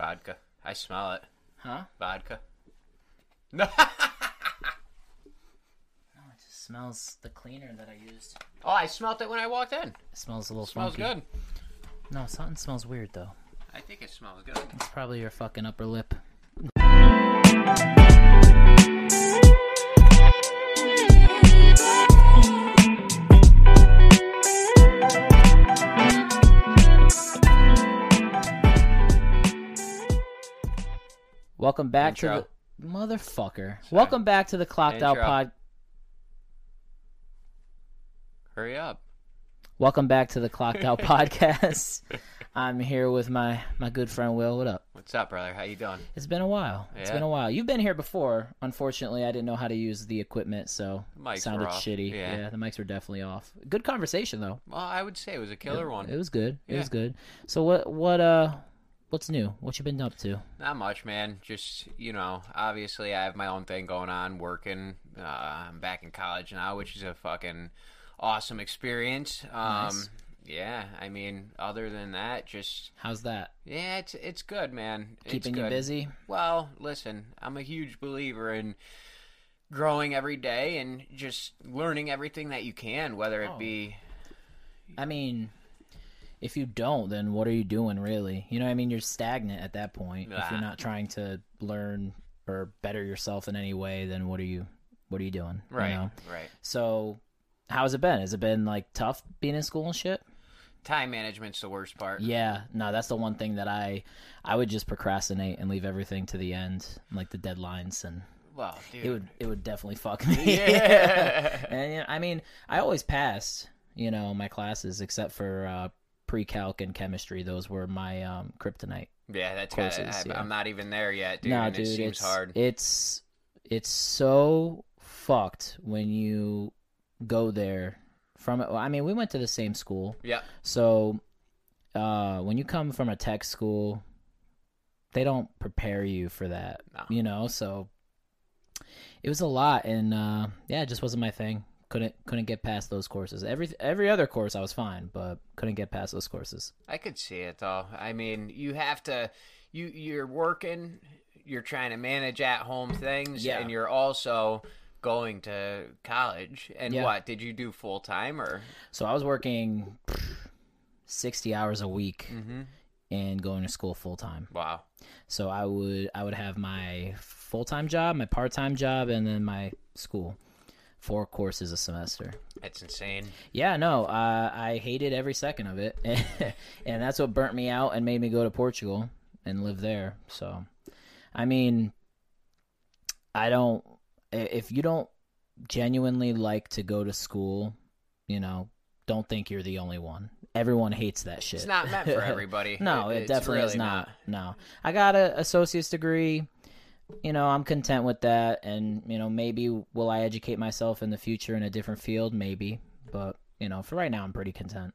Vodka. I smell it. Huh? Vodka. No. No, it just smells the cleaner that I used. Oh, I smelled it when I walked in. It smells a little smells funky. good. No, something smells weird though. I think it smells good. It's probably your fucking upper lip. Welcome back to the motherfucker. Welcome back to the Clocked Out Pod. Hurry up. Welcome back to the Clocked Out Podcast. I'm here with my my good friend Will. What up? What's up, brother? How you doing? It's been a while. It's been a while. You've been here before. Unfortunately, I didn't know how to use the equipment, so it sounded shitty. Yeah. the mics were definitely off. Good conversation though. Well, I would say it was a killer one. It was good. It was good. So what what uh what's new? What you been up to? Not much, man. Just you know, obviously I have my own thing going on, working. Uh, I'm back in college now, which is a fucking awesome experience. Um, Nice. Yeah, I mean, other than that, just How's that? yeah, it's it's good, man. It's Keeping you busy? Well, listen, I'm a huge believer in growing every day and just learning everything that you can, whether it Oh. be I mean, if you don't, then what are you doing really? You know what I mean? You're stagnant at that point. If you're not trying to learn or better yourself in any way, then what are you what are you doing? you right, know? right. So, how's it been? Has it been like tough being in school and shit? Time management's the worst part. Yeah, no, that's the one thing that I I would just procrastinate and leave everything to the end, like the deadlines, and Well, dude. it would it would definitely fuck me. Yeah. and you know, I mean, I always passed, you know, my classes except for uh, pre-calc and chemistry. Those were my um, kryptonite. Yeah, that's courses, of. yeah. I'm not even there yet, dude. and dude, it seems it's hard. it's it's so fucked when you go there from. I mean, we went to the same school. yeah, So, uh, when you come from a tech school, they don't prepare you for that, No. you know. So, it was a lot, and uh, yeah, it just wasn't my thing. Couldn't couldn't get past those courses. Every every other course I was fine, but couldn't get past those courses. I could see it though. I mean, you have to. You you're working. You're trying to manage at home things, Yeah. and you're also going to college. And Yeah. what did you do full time or? So I was working sixty hours a week Mm-hmm. and going to school full time. Wow. So I would I would have my full time job, my part time job, and then my school. Four courses a semester. That's insane. Yeah, no, uh, I hated every second of it, and that's what burnt me out and made me go to Portugal and live there. So, I mean, I don't. If you don't genuinely like to go to school, you know, don't think you're the only one. Everyone hates that shit. It's not meant for everybody. no, it, it's definitely is really not. No, I got a associate's degree. You know, I'm content with that, and you know, maybe will I educate myself in the future in a different field? Maybe, but you know, for right now, I'm pretty content.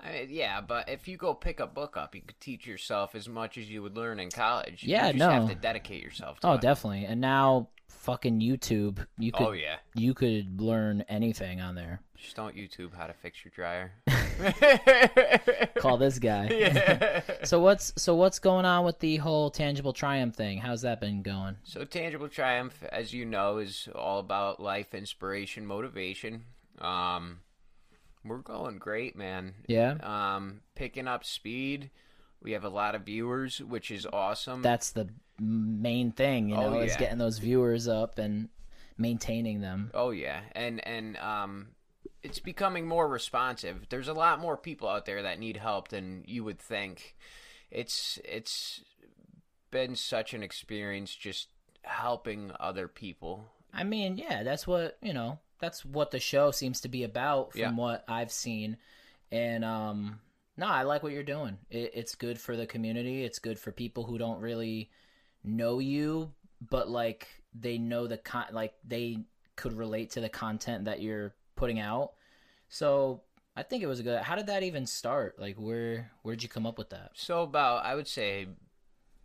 I mean, yeah, but if you go pick a book up, you could teach yourself as much as you would learn in college. Yeah, you just no. have to dedicate yourself to Oh, it. definitely. And now, fucking YouTube, you oh, could Oh yeah. you could learn anything on there. Just don't YouTube how to fix your dryer. Call this guy. Yeah. so what's so what's going on with the whole tangible triumph thing? How's that been going? So tangible triumph, as you know, is all about life, inspiration, motivation. Um, we're going great, man. Yeah, Um, picking up speed. We have a lot of viewers, which is awesome. that's the main thing. You Oh, know, is getting those viewers up and maintaining them. Oh yeah, and and um, it's becoming more responsive. There's a lot more people out there that need help than you would think. It's it's been such an experience just helping other people. I mean, yeah, that's what you know. That's what the show seems to be about, from Yeah. what I've seen. And um, no, I like what you're doing. It, it's good for the community. It's good for people who don't really know you, but like they know the con, like they could relate to the content that you're putting out. So I think it was a good. How did that even start? Like, where where did you come up with that? So about I would say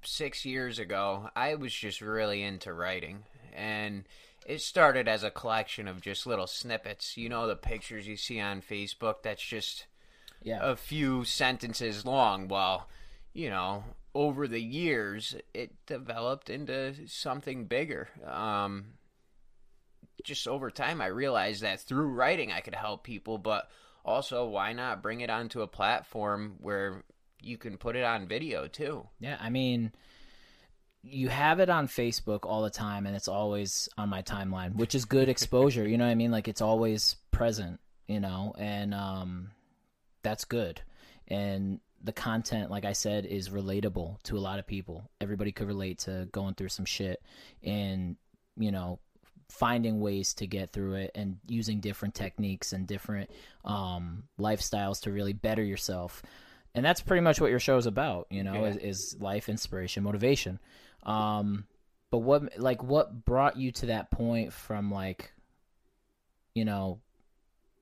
six years ago, I was just really into writing, and it started as a collection of just little snippets. You know, the pictures you see on Facebook. That's just Yeah, a few sentences long. Well, you know, over the years, it developed into something bigger. Um, just over time, I realized that through writing, I could help people, but also, why not bring it onto a platform where you can put it on video too? Yeah, I mean, you have it on Facebook all the time, and it's always on my timeline, which is good exposure. you know what I mean? Like it's always present, you know, and um, that's good. And the content, like I said, is relatable to a lot of people. Everybody could relate to going through some shit, and you know, finding ways to get through it and using different techniques and different um, lifestyles to really better yourself. And that's pretty much what your show is about, you know, Yeah. is, is life inspiration, motivation. Um, but what, like, what brought you to that point from, like, you know,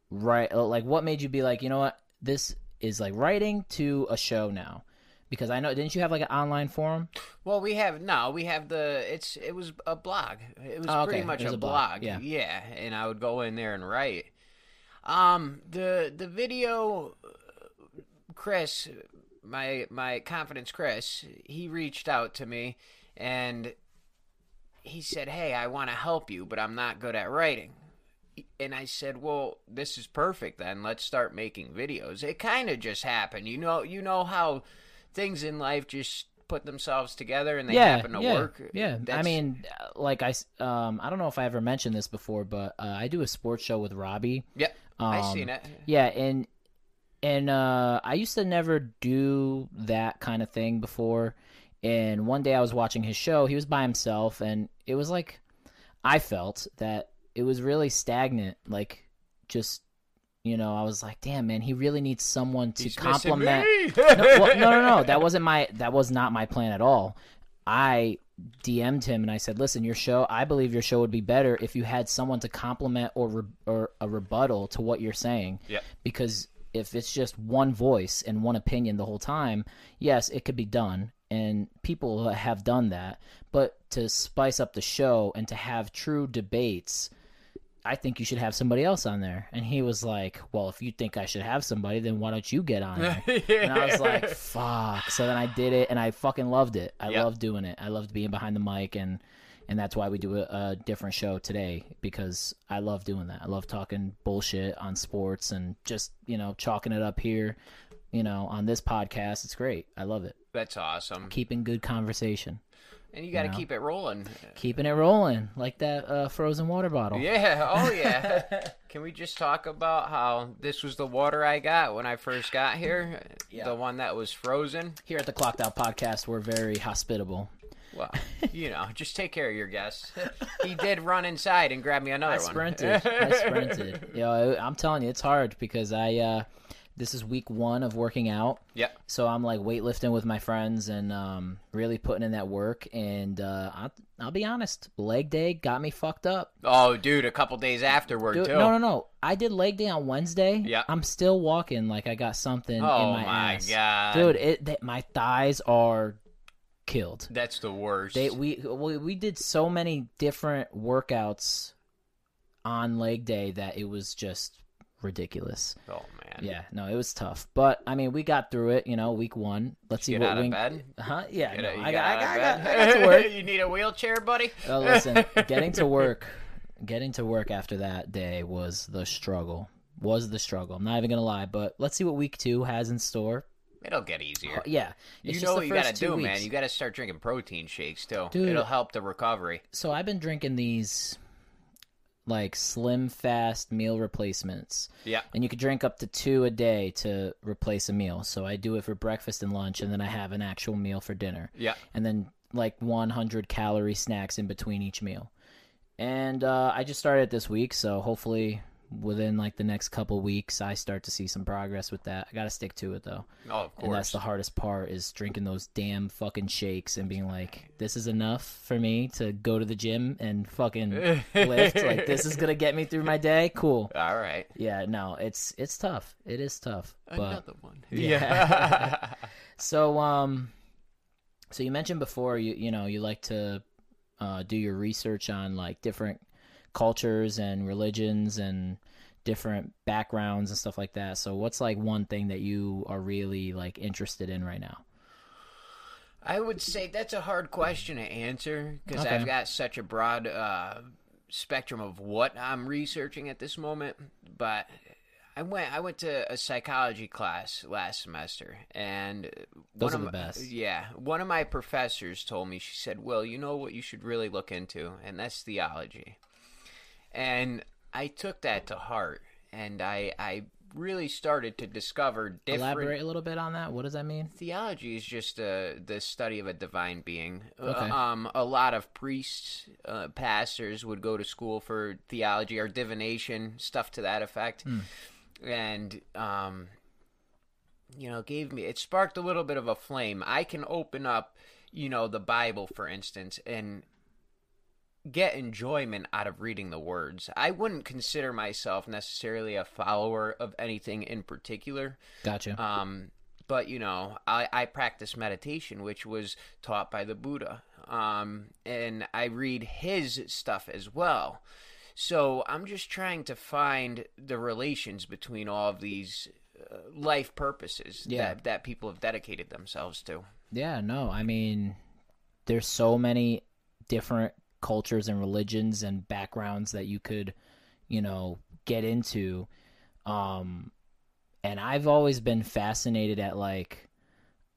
right, like, what made you be like, you know what, this is like writing to a show now? Because I know, didn't you have like an online forum? Well, we have no, we have the it's it was a blog. It was Oh, okay. pretty much was a, blog, blog. yeah. yeah, and I would go in there and write. Um, the the video, Chris, my my confidence, Chris, he reached out to me, and he said, "Hey, I want to help you, but I'm not good at writing." And I said, "Well, this is perfect. Then let's start making videos." It kind of just happened, you know. You know how things in life just put themselves together and they yeah, happen to yeah, work. Yeah, I mean, like I, um, I don't know if I ever mentioned this before, but uh, I do a sports show with Robbie. yeah, I Um, seen it. Yeah, and and uh, I used to never do that kind of thing before. And one day I was watching his show. He was by himself, and it was like I felt that it was really stagnant. Like just you know, I was like, damn man, he really needs someone to He's compliment. no, well, no, no, no. That wasn't my. That was not my plan at all. I DM'd him and I said, "Listen, your show. I believe your show would be better if you had someone to compliment or re- or a rebuttal to what you're saying. Yep. Because if it's just one voice and one opinion the whole time, yes, it could be done, and people have done that. But to spice up the show and to have true debates." I think you should have somebody else on there. And he was like, Well, if you think I should have somebody, then why don't you get on there? And I was like, fuck. So then I did it and I fucking loved it. I Yep. loved doing it. I loved being behind the mic and and that's why we do a, a different show today because I love doing that. I love talking bullshit on sports and just, you know, chalking it up here, you know, on this podcast. It's great. I love it. That's awesome. Keeping good conversation. And you got to know. keep it rolling. Keeping it rolling like that uh, frozen water bottle. Yeah. Oh, yeah. Can we just talk about how this was the water I got when I first got here? Yeah. The one that was frozen? Here at the Clocked Out Podcast, we're very hospitable. Well, you know, just take care of your guests. He did run inside and grab me another I one. sprinted. I sprinted. You know, I'm telling you, it's hard because I. Uh, this is week one of working out, Yeah. so I'm like weightlifting with my friends and um, really putting in that work. And uh, I'll, I'll be honest, leg day got me fucked up. Oh, dude, a couple days afterward, Dude, too. no, no, no. I did leg day on Wednesday. Yeah. I'm still walking like I got something Oh, in my, my ass. God. dude! It they, my thighs are killed. That's the worst. They we we we did so many different workouts on leg day that it was just ridiculous. oh, man. Yeah, no, it was tough, but I mean, we got through it. You know, week one. Let's see Get what out of wing. bed? Huh? Yeah, Get no, I, got I, got, I, got? I got to work. you need a wheelchair, buddy? Oh, listen, getting to work, getting to work after that day was the struggle. Was the struggle. I'm not even gonna lie, but let's see what week two has in store. It'll get easier. Uh, yeah, You know what you gotta do, weeks. man. You gotta start drinking protein shakes too. Dude. It'll help the recovery. so I've been drinking these like slim fast meal replacements. Yeah. And you could drink up to two a day to replace a meal. So I do it for breakfast and lunch and then I have an actual meal for dinner. Yeah. And then like 100 calorie snacks in between each meal. And uh, I just started it this week, so hopefully within like the next couple weeks I start to see some progress with that. I got to stick to it though. Oh, of course. And that's the hardest part is drinking those damn fucking shakes and being like, this is enough for me to go to the gym and fucking lift. Like this is gonna get me through my day. Cool. All right. Yeah, no, it's it's tough. It is tough. But Another one. Yeah. so um, so you mentioned before you you know you like to uh, do your research on like different cultures and religions and different backgrounds and stuff like that. So what's like one thing that you are really like interested in right now? I would say that's a hard question to answer because Okay. I've got such a broad uh, spectrum of what I'm researching at this moment. But I went I went to a psychology class last semester, and Those one are of the best. Yeah, one of my professors told me. She said, "Well, you know what you should really look into, and that's theology." And I took that to heart, and I I really started to discover different Elaborate a little bit on that. What does that mean? theology is just uh, the study of a divine being. Uh, Okay. um, a lot of priests, uh, pastors would go to school for theology or divination, stuff to that effect, and um, you know, gave me it sparked a little bit of a flame. I can open up, you know, the Bible, for instance, and get enjoyment out of reading the words. I wouldn't consider myself necessarily a follower of anything in particular. Gotcha. Um, but you know, I, I practice meditation, which was taught by the Buddha. Um, and I read his stuff as well. So I'm just trying to find the relations between all of these uh, life purposes Yeah. that, that people have dedicated themselves to. Yeah, no, I mean, there's so many different cultures and religions and backgrounds that you could, you know, get into. Um, and I've always been fascinated at like,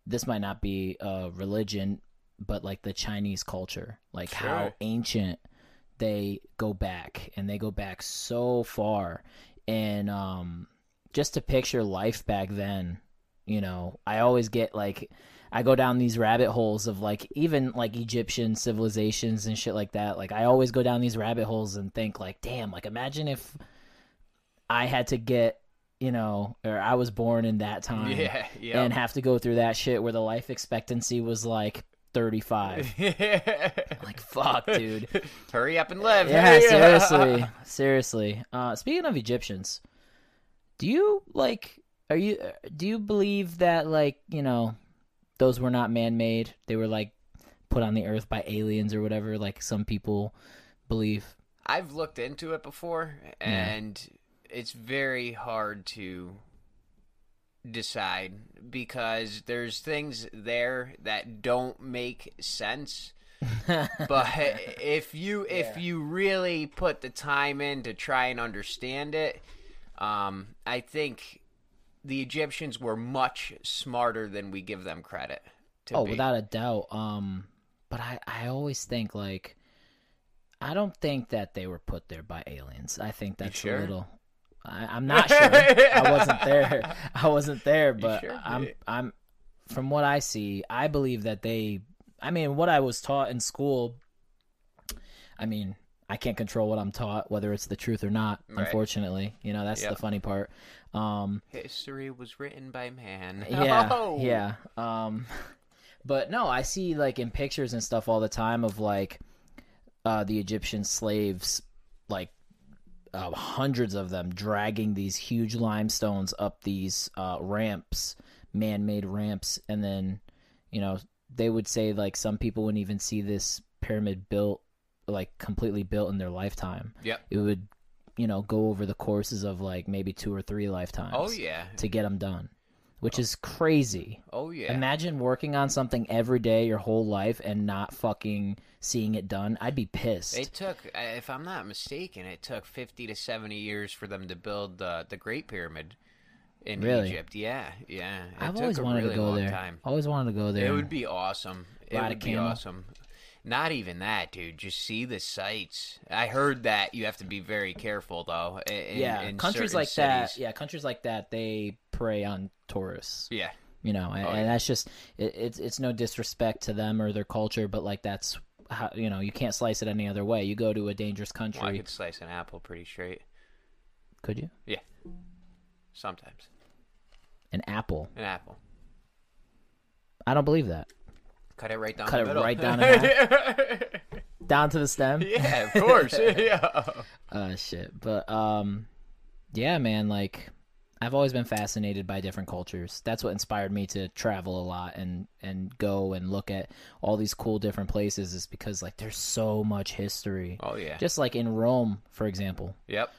this might not be a religion, but like the Chinese culture, like how ancient they go back, and they go back so far. And um, just to picture life back then, you know, I always get like I go down these rabbit holes of like even like Egyptian civilizations and shit like that. Like I always go down these rabbit holes and think like, damn, like imagine if I had to get, you know, or I was born in that time Yeah, yeah. and have to go through that shit where the life expectancy was like 35. like fuck, dude. Hurry up and live. Yeah, seriously, seriously. Uh, speaking of Egyptians, do you like? Are you? Do you believe that like you know, those were not man-made? They were like put on the earth by aliens or whatever. Like some people believe. I've looked into it before, and it's very hard to decide because there's things there that don't make sense. but if you if Yeah. you really put the time in to try and understand it, um, I think the Egyptians were much smarter than we give them credit. To oh, be. without a doubt. Um, but I I always think like. I don't think that they were put there by aliens. I think that's sure? a little. I, I'm not sure. I wasn't there. I wasn't there, but sure? I'm. I'm. From what I see, I believe that they. I mean, what I was taught in school. I mean, I can't control what I'm taught, whether it's the truth or not. Right. Unfortunately, you know that's Yep. the funny part. Um, History was written by man. yeah, Oh! yeah. Um, but no, I see like in pictures and stuff all the time of like uh, the Egyptian slaves, like uh, hundreds of them, dragging these huge limestones up these uh, ramps, man-made ramps, and then you know they would say like some people wouldn't even see this pyramid built like completely built in their lifetime. Yep. It would, you know, go over the courses of like maybe two or three lifetimes Oh yeah. to get them done, which is crazy. Oh yeah. Imagine working on something every day your whole life and not fucking seeing it done. I'd be pissed. It took, uh, if I'm not mistaken, it took 50 to 70 years for them to build the the Great Pyramid in Really? Egypt. Yeah, yeah. It I've always wanted really to go there. Time. Always wanted to go there. It would be awesome. It would be camel. awesome. Not even that, dude. Just see the sights. I heard that you have to be very careful, though. In, yeah, in countries like that. Yeah, countries like that. They prey on tourists. Yeah. You know, and, Oh, and that's just it, it's it's no disrespect to them or their culture, but like that's how you know you can't slice it any other way. You go to a dangerous country, Well, I could slice an apple pretty straight. could you? Yeah. Sometimes. An apple. An apple. I don't believe that. Cut it right down Cut the it middle. right down Down to the stem. yeah, of course. yeah. uh shit but um yeah man like i've always been fascinated by different cultures that's what inspired me to travel a lot and and go and look at all these cool different places is because like there's so much history Oh, yeah. just like in rome for example Yep.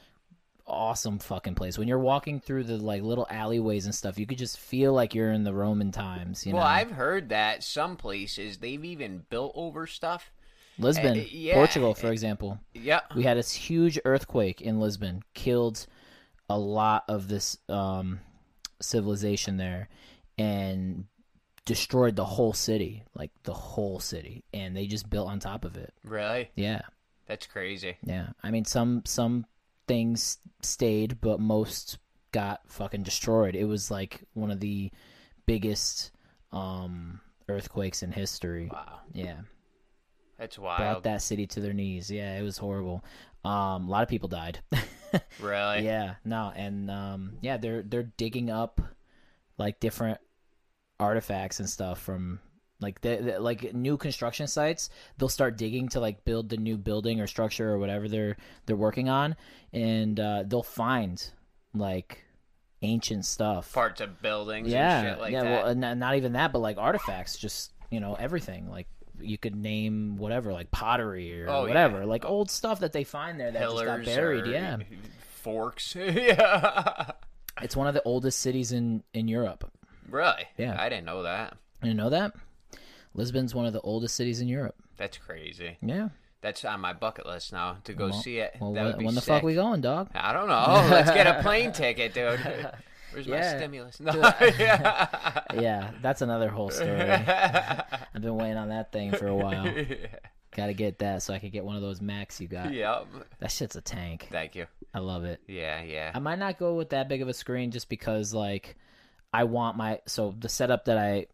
Awesome fucking place. When you're walking through the like little alleyways and stuff, you could just feel like you're in the Roman times. You well, know, I've heard that some places they've even built over stuff. Lisbon, uh, yeah. Portugal, for example. Yeah. We had this huge earthquake in Lisbon, killed a lot of this um, civilization there, and destroyed the whole city, like the whole city, and they just built on top of it. Really? Yeah, That's crazy. yeah. I mean, some some things stayed, but most got fucking destroyed. It was like one of the biggest um, earthquakes in history. Wow. Yeah, That's wild. brought that city to their knees. Yeah, it was horrible. Um, a lot of people died. Really? Yeah, no, and um, yeah, they're they're digging up like different artifacts and stuff from like the, the- like new construction sites. They'll start digging to like build the new building or structure or whatever they're they're working on, and uh, they'll find like ancient stuff. Parts of buildings yeah, and shit like yeah. that. Well, not, not even that, but like artifacts, just you know everything like. You could name whatever, like pottery or Oh, yeah. whatever, like old stuff that they find there that just got buried. Yeah, Forks. yeah. It's one of the oldest cities in in Europe. Really? Yeah. I didn't know that. You know that? Lisbon's one of the oldest cities in Europe. That's crazy. Yeah. That's on my bucket list now to go Well- see it. Well, that when, be when the sick. fuck we going, dog? I don't know. Let's get a plane ticket, dude. Where's my stimulus? No. yeah. Yeah, that's another whole story. I've been waiting on that thing for a while. Got to get that so I could get one of those Macs you got. yep. That shit's a tank. Thank you. I love it. Yeah, yeah. I might not go with that big of a screen just because like I want my so the setup that I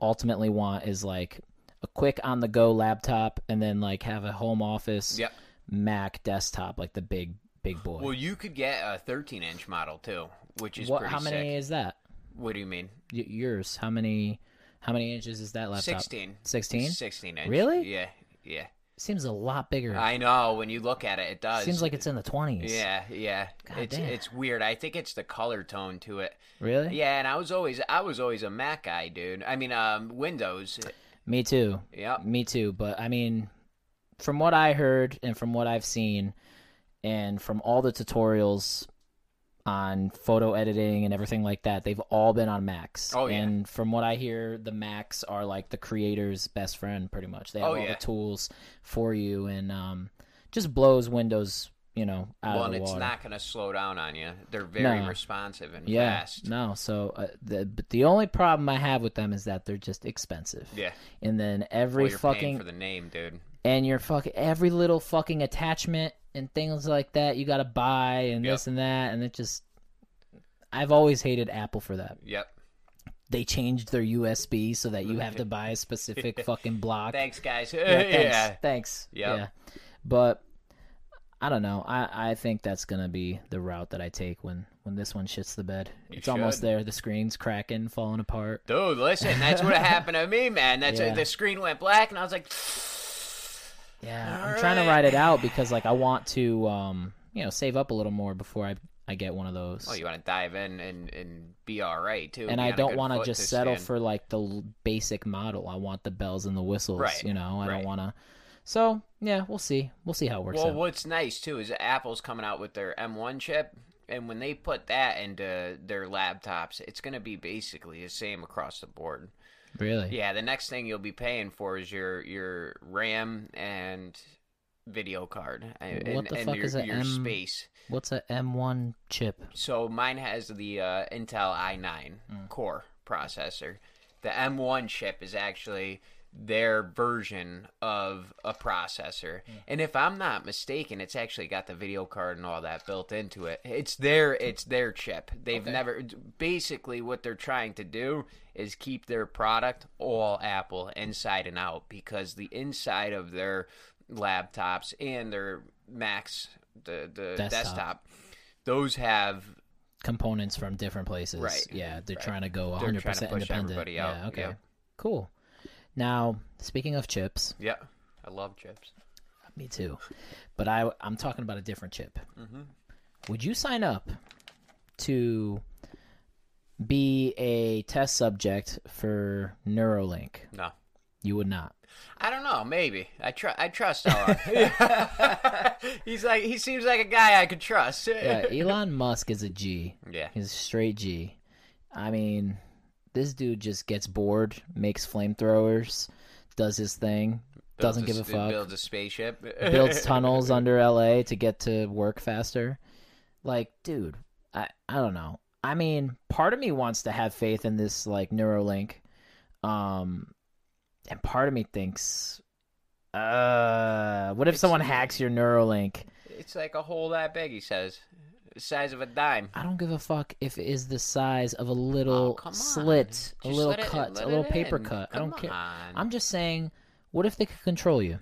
ultimately want is like a quick on the go laptop and then like have a home office Yep. Mac desktop like the big big boy. Well, you could get a 13 inch model too, which is what how many sick. is that? What do you mean? Y- yours. How many how many inches is that laptop? 16. 16? 16 inch. Really? Yeah, yeah. Seems a lot bigger. I know. When you look at it, it does. Seems like it's in the 20s. Yeah, yeah. God it's damn. it's weird. I think it's the color tone to it. Really? Yeah, and I was always I was always a Mac guy, dude. I mean, um, Windows. Me too. Yeah. Me too, but I mean from what I heard and from what I've seen and from all the tutorials on photo editing and everything like that, they've all been on Macs. Oh, yeah. And from what I hear, the Macs are like the creator's best friend pretty much. They have Oh, all yeah. the tools for you and um just blows Windows, you know, out Well, of and the it's water. not going to slow down on you. They're very No. responsive and yeah, fast. no. So, uh, the, but the only problem I have with them is that they're just expensive. Yeah. And then every Well, you're fucking for the name, dude. and your fucking every little fucking attachment and things like that you got to buy and Yep. this and that and it just I've always hated Apple for that. Yep. They changed their USB so that you have to buy a specific fucking block. Thanks, guys. Yeah, thanks. yeah. Thanks. Yep. Yeah. But I don't know. I, I think that's gonna be the route that I take when, when this one shits the bed. You it's almost there. The screen's cracking, falling apart. Dude, listen, that's what happened to me, man. That's Yeah. the screen went black, and I was like, Yeah, All I'm trying to right. ride it out because like I want to um you know save up a little more before I I get one of those. "Oh, you want to dive in and, and be all right too." and I don't want to just settle stand. for like the basic model. I want the bells and the whistles. Right, You know, I right. don't want to. So yeah, we'll see. We'll see how it works Well, out. what's nice too is Apple's coming out with their M1 chip, and when they put that into their laptops, it's going to be basically the same across the board. Really? Yeah, the next thing you'll be paying for is your your RAM and video card and, What the and fuck your, is a your M- space. What's a M1 chip? So mine has the uh, Intel i9 Mm. core processor. The M1 chip is actually their version of a processor. Mm. And if I'm not mistaken, it's actually got the video card and all that built into it. It's their it's their chip. They've Okay. never basically what they're trying to do is keep their product all Apple inside and out because the inside of their laptops and their Macs the the Desktop. desktop those have Components from different places. Right, Yeah, they're right. trying to go 100 trying to percent independent. everybody out, Yeah. Okay. yeah. Cool. Now, speaking of chips, Yeah, I love chips. me too, but I I'm talking about a different chip. Mm-hmm. Would you sign up to be a test subject for Neuralink? No, You would not. I don't know. Maybe I trust. I trust Elon. He's like he seems like a guy I could trust. Yeah, Elon Musk is a G. Yeah. He's a straight G. I mean, this dude just gets bored, makes flamethrowers, does his thing, doesn't give a fuck, Builds a spaceship. builds tunnels under LA to get to work faster. Like, dude, I I don't know. I mean, part of me wants to have faith in this like Neuralink. Um and part of me thinks uh what if It's- someone hacks your Neuralink? It's like a hole that big. He says, the size of a dime. I don't give a fuck if it is the size of a little Oh, come slit, a little it- cut, a little paper in. cut. I don't care. On. I'm just saying, what if they could control you?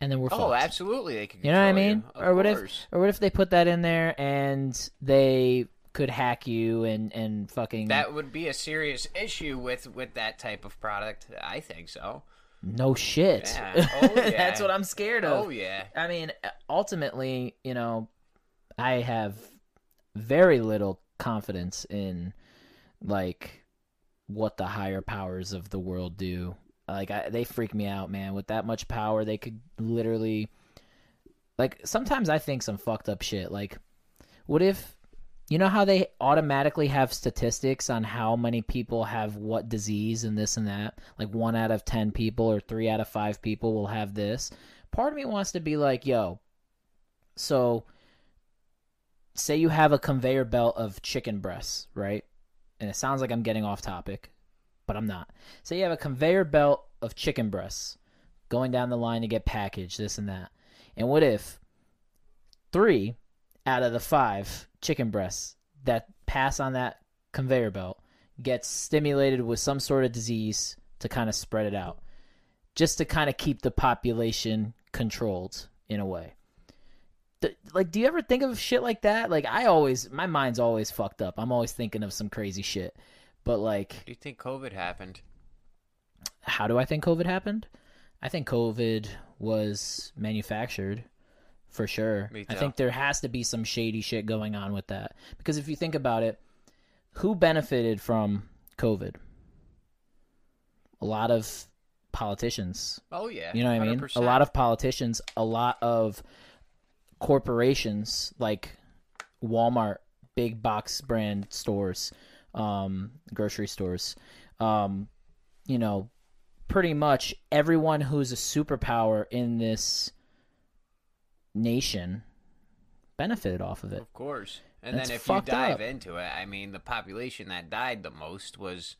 And then we're Oh, fucked. absolutely. They could. You know what I mean? Or what if or what if they put that in there and they could hack you and and fucking that would be a serious issue with with that type of product? I think so. no shit. Yeah. Oh, yeah. That's what I'm scared of. Oh yeah. I mean, ultimately, you know, I have very little confidence in like what the higher powers of the world do. Like I, they freak me out, man. With that much power, they could literally like sometimes I think some fucked up shit. Like what if you know how they automatically have statistics on how many people have what disease and this and that? Like 1 out of 10 people or 3 out of 5 people will have this part of me wants to be like, yo, so say you have a conveyor belt of chicken breasts, right? And it sounds like I'm getting off topic, but I'm not. Say you have a conveyor belt of chicken breasts going down the line to get packaged, this and that. And what if three out of the five chicken breasts that pass on that conveyor belt gets stimulated with some sort of disease to kind of spread it out? just to kind of keep the population controlled in a way. Like, do you ever think of shit like that? Like, I always, my mind's always fucked up. I'm always thinking of some crazy shit. But, like, Do you think COVID happened? how do I think COVID happened? I think COVID was manufactured for sure. I think there has to be some shady shit going on with that. Because if you think about it, who benefited from COVID? A lot of politicians. Oh yeah. You know what I mean? A lot of politicians, a lot of corporations like Walmart, big box brand stores, um, grocery stores, um, you know, pretty much everyone who's a superpower in this nation benefited off of it. Of course. And That's then if you dive up. into it, I mean, the population that died the most was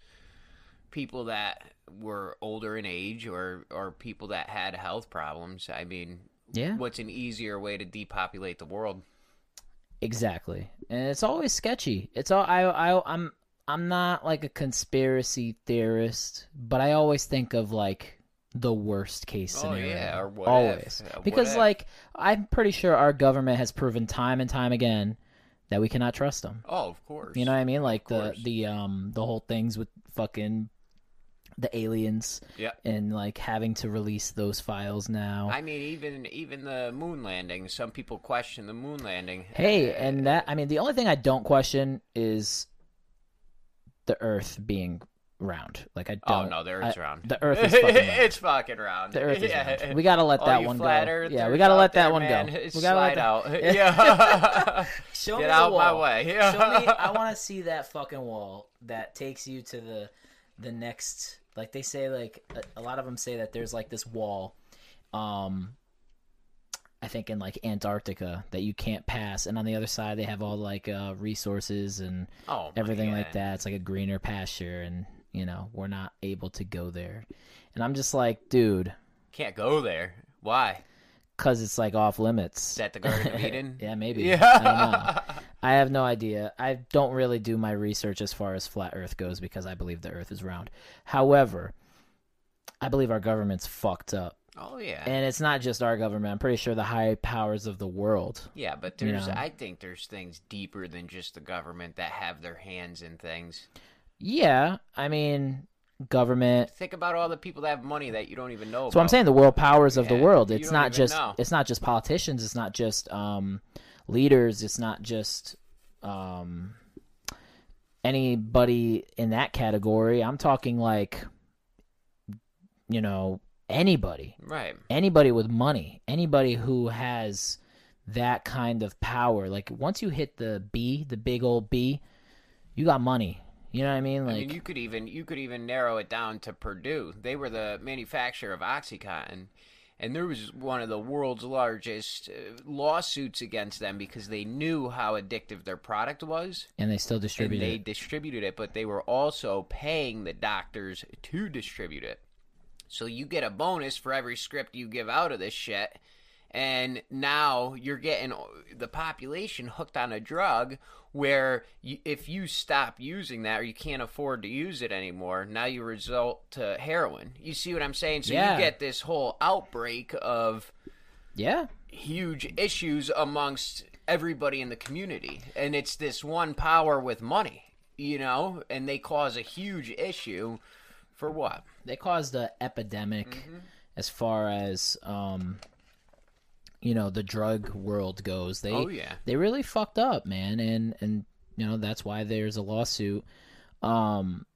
people that were older in age or or people that had health problems. I mean, Yeah. what's an easier way to depopulate the world? Exactly, and it's always sketchy. It's all I, I I'm I'm not like a conspiracy theorist, but I always think of like the worst case Oh, scenario. yeah, or what always if, uh, what because if. like I'm pretty sure our government has proven time and time again that we cannot trust them. Oh, of course. You know what I mean? Like the the um the whole things with fucking the aliens Yeah. and like having to release those files now. I mean, even even the moon landing. Some people question the moon landing. Hey, Uh, and that I mean the only thing I don't question is the Earth being round. Like I oh don't. Oh no, the Earth's I- round. The Earth is fucking round. it's fucking round. the Earth is Yeah. round. We gotta let All that you one flat go. Yeah, we gotta out let that there, one man, go. We gotta let slide that- out. Yeah. Show Get me out my wall. way. Show me. I want to see that fucking wall that takes you to the the next. Like they say, like a, a lot of them say that there's like this wall. Um, I think in like Antarctica that you can't pass, and on the other side they have all like uh, resources and Oh, everything like that. It's like a greener pasture, and you know we're not able to go there. And I'm just like, dude, Can't go there. Why? Because it's like off limits. Is that the Garden of Eden? yeah, maybe. Yeah. I don't know. I have no idea. I don't really do my research as far as flat Earth goes because I believe the Earth is round. However, I believe our government's fucked up, Oh yeah. and it's not just our government. I'm pretty sure the high powers of the world. yeah, but you there's know. I think there's things deeper than just the government that have their hands in things. Yeah, I mean, government. Think about all the people that have money that you don't even know So I'm saying the world powers of the world. It's don't just know. it's not just politicians. It's not just um, leaders. It's not just um, anybody in that category. I'm talking like you know, anybody, Right. anybody with money, anybody who has that kind of power. Like once you hit the B, the big old B, you got money. You know what I mean? Like I mean, you could even you could even narrow it down to Purdue. They were the manufacturer of OxyContin, and there was one of the world's largest uh, lawsuits against them because they knew how addictive their product was, and they still and distribute they it. distributed it. But they were also paying the doctors to distribute it. So you get a bonus for every script you give out of this shit. And now you're getting the population hooked on a drug where you, if you stop using that or you can't afford to use it anymore, now you result to heroin. You see what I'm saying? So Yeah. you get this whole outbreak of Yeah. huge issues amongst everybody in the community. And it's this one power with money, you know, and they cause a huge issue for what? they caused an epidemic Mm-hmm. as far as um you know the drug world goes they Oh, yeah. they really fucked up man. And and you know that's why there's a lawsuit. Um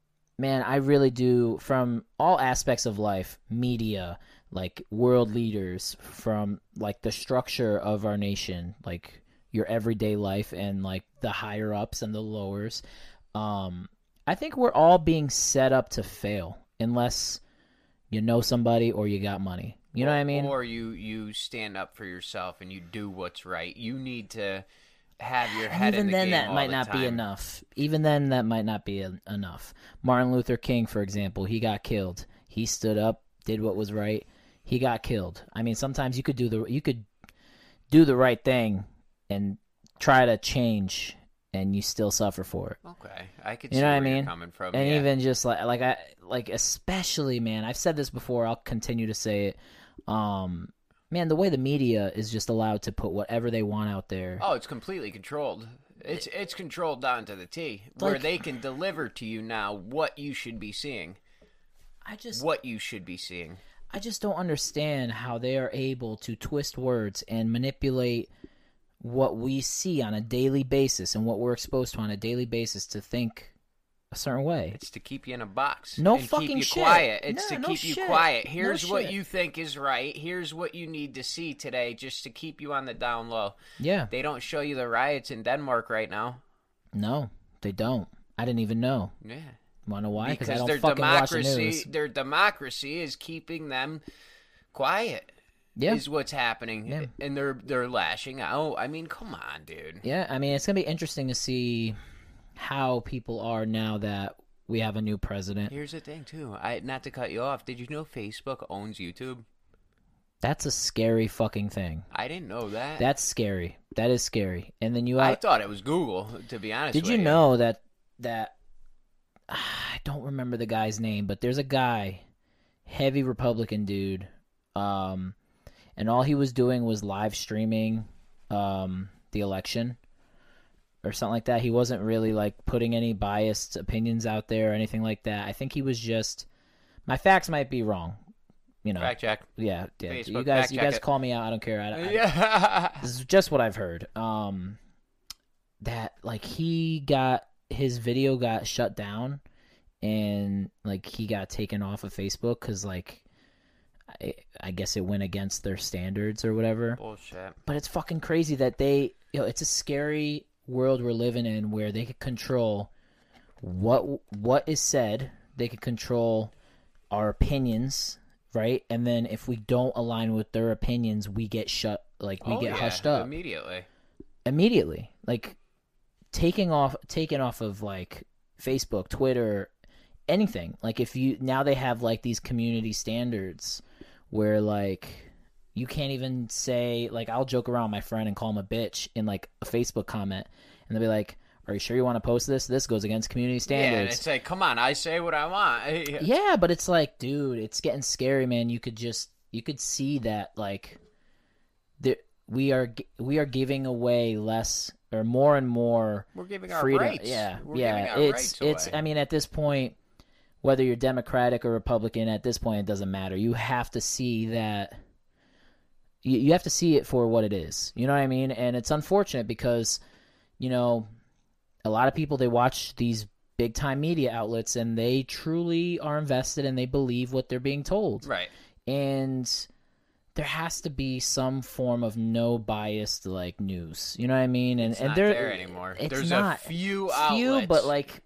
man i really do from all aspects of life media like world leaders from like the structure of our nation like your everyday life and like the higher ups and the lowers um i think we're all being set up to fail unless you know somebody or you got money you know what i mean? Or you you stand up for yourself and you do what's right. You need to have your And head even in the then that might not be enough. Even then that might not be en- enough. Martin luther king for example he got killed. He stood up did what was right. He got killed. I mean sometimes you could do the you could do the right thing and try to change and you still suffer for it. Okay, I could You see know what I mean? coming from. and yeah. even just like like i like especially man i've said this before i'll continue to say it um man the way the media is just allowed to put whatever they want out there Oh, it's completely controlled. It's it's controlled down to the T, where Like- they can deliver to you now what you should be seeing, i just what you should be seeing. I just don't understand how they are able to twist words and manipulate what we see on a daily basis and what we're exposed to on a daily basis to think a certain way. It's to keep you in a box. No and fucking keep you shit. quiet. It's No, to no keep you shit. quiet. No Here's what shit. you think is right. Here's what you need to see today, just to keep you on the down low. Yeah. They don't show you the riots in Denmark right now. No, they don't. I didn't even know. Yeah. Know why? Because I because don't their the democracy news. their democracy is keeping them quiet Yeah. is what's happening Yeah. and they're they're lashing out i mean come on dude Yeah, I mean, it's going to be interesting to see how people are now that we have a new president. here's the thing too i not to cut you off did you know facebook owns youtube That's a scary fucking thing. i didn't know that That's scary. That is scary. And then you i have thought it was google to be honest Did with you know that that I don't remember the guy's name, but there's a guy, heavy Republican dude, um, and all he was doing was live streaming um, the election or something like that. He wasn't really like putting any biased opinions out there or anything like that. I think he was just. My facts might be wrong. You know, fact check yeah, yeah. Facebook, you guys, you guys it. call me out. I don't care. I, I, yeah this is just what I've heard. Um, that like he got his video got shut down, and like he got taken off of Facebook because like I, I guess it went against their standards or whatever. bullshit But it's fucking crazy that they, you know, it's a scary world we're living in where they could control what what is said. They could control our opinions, right? And then if we don't align with their opinions, we get shut. Like we oh, get yeah, hushed up immediately immediately. Like taking off, taken off of like Facebook, Twitter, anything. Like if you now they have like these community standards where like you can't even say like I'll joke around with my friend and call him a bitch in like a Facebook comment, and they'll be like, "Are you sure you want to post this? This goes against community standards." yeah and standards." it's like come on i say what i want Yeah, but it's like, dude, it's getting scary, man. You could just you could see that like there we are we are giving away less or more and more we're giving our freedom. rights Yeah, we're yeah. it's rights it's. away. I mean, at this point, whether you're Democratic or Republican, at this point, it doesn't matter. You have to see that. You, you have to see it for what it is. You know what I mean? And it's unfortunate because, you know, a lot of people they watch these big time media outlets and they truly are invested and they believe what they're being told. Right. And there has to be some form of no biased like news. You know what I mean? And It's and not there, there anymore. It's There's not. a few few, outlets, but like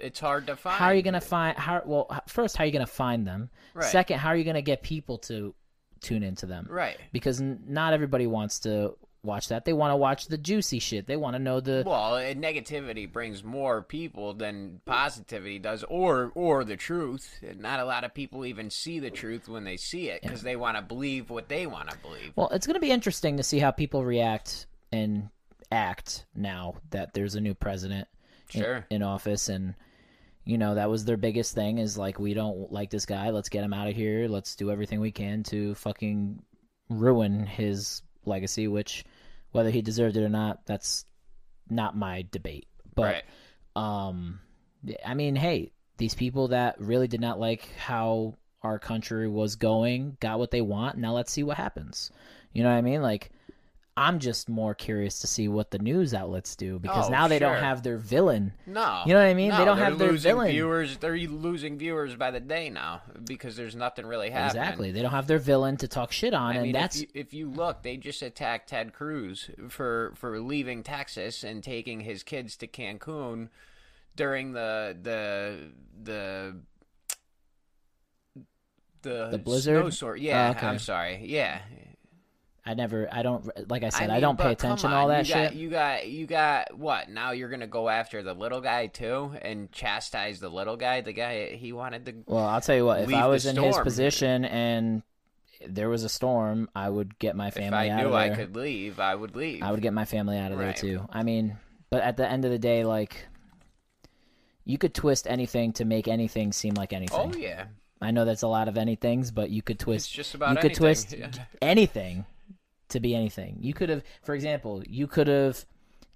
it's hard to find. how are you gonna find how well first how are you gonna find them Right. second how are you gonna get people to tune into them Right. because n- not everybody wants to watch that they want to watch the juicy shit they want to know the Well, negativity brings more people than positivity does, or or the truth. Not a lot of people even see the truth when they see it because they want to believe what they want to believe. well it's gonna be interesting to see how people react and act now that there's a new president in- in, office and you know that was their biggest thing is like we don't like this guy. Let's get him out of here. Let's do everything we can to fucking ruin his legacy which whether he deserved it or not that's not my debate. But right. um i mean hey these people that really did not like how our country was going got what they want. Now let's see what happens. You know what i mean? Like i'm just more curious to see what the news outlets do because Oh, now they don't have their villain No, You know what I mean? They don't have their villain. viewers. They're losing viewers by the day now because there's nothing really happening. exactly they don't have their villain to talk shit on I and mean, that's if, you, if you look, they just attacked Ted Cruz for for leaving Texas and taking his kids to Cancun during the the the the, The blizzard? snowstorm. Yeah, Oh, okay. I'm sorry. Yeah, i never i don't like i said i, mean, don't pay attention to all that you got, shit You got you got what? Now you're gonna go after the little guy too and chastise the little guy. The guy he wanted to. well i'll tell you what if i was in his position and there was a storm i would get my family out. If I knew I could leave, I would leave. I would get my family out of there too. I mean, but at the end of the day, like, you could twist anything to make anything seem like anything. Oh yeah, I know that's a lot of anythings, but you could it's twist just about you could anything. twist Yeah. anything to be anything. You could have, for example, you could have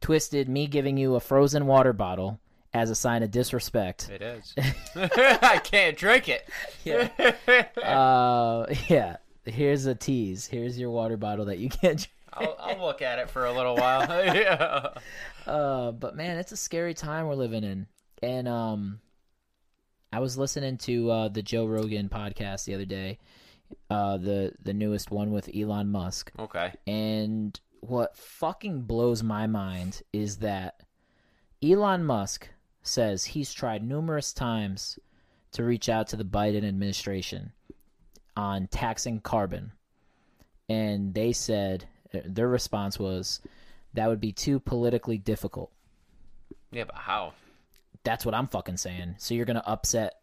twisted me giving you a frozen water bottle as a sign of disrespect. It is. I can't drink it. Yeah. uh, yeah. Here's a tease. Here's your water bottle that you can't. I'll, I'll look at it for a little while. yeah. Uh, but man, it's a scary time we're living in. And um, I was listening to uh, the Joe Rogan podcast the other day, uh, the the newest one with Elon Musk, Okay. and what fucking blows my mind is that Elon Musk says he's tried numerous times to reach out to the Biden administration on taxing carbon, and they said their response was that would be too politically difficult. Yeah, but how? That's what I'm fucking saying. So you're gonna upset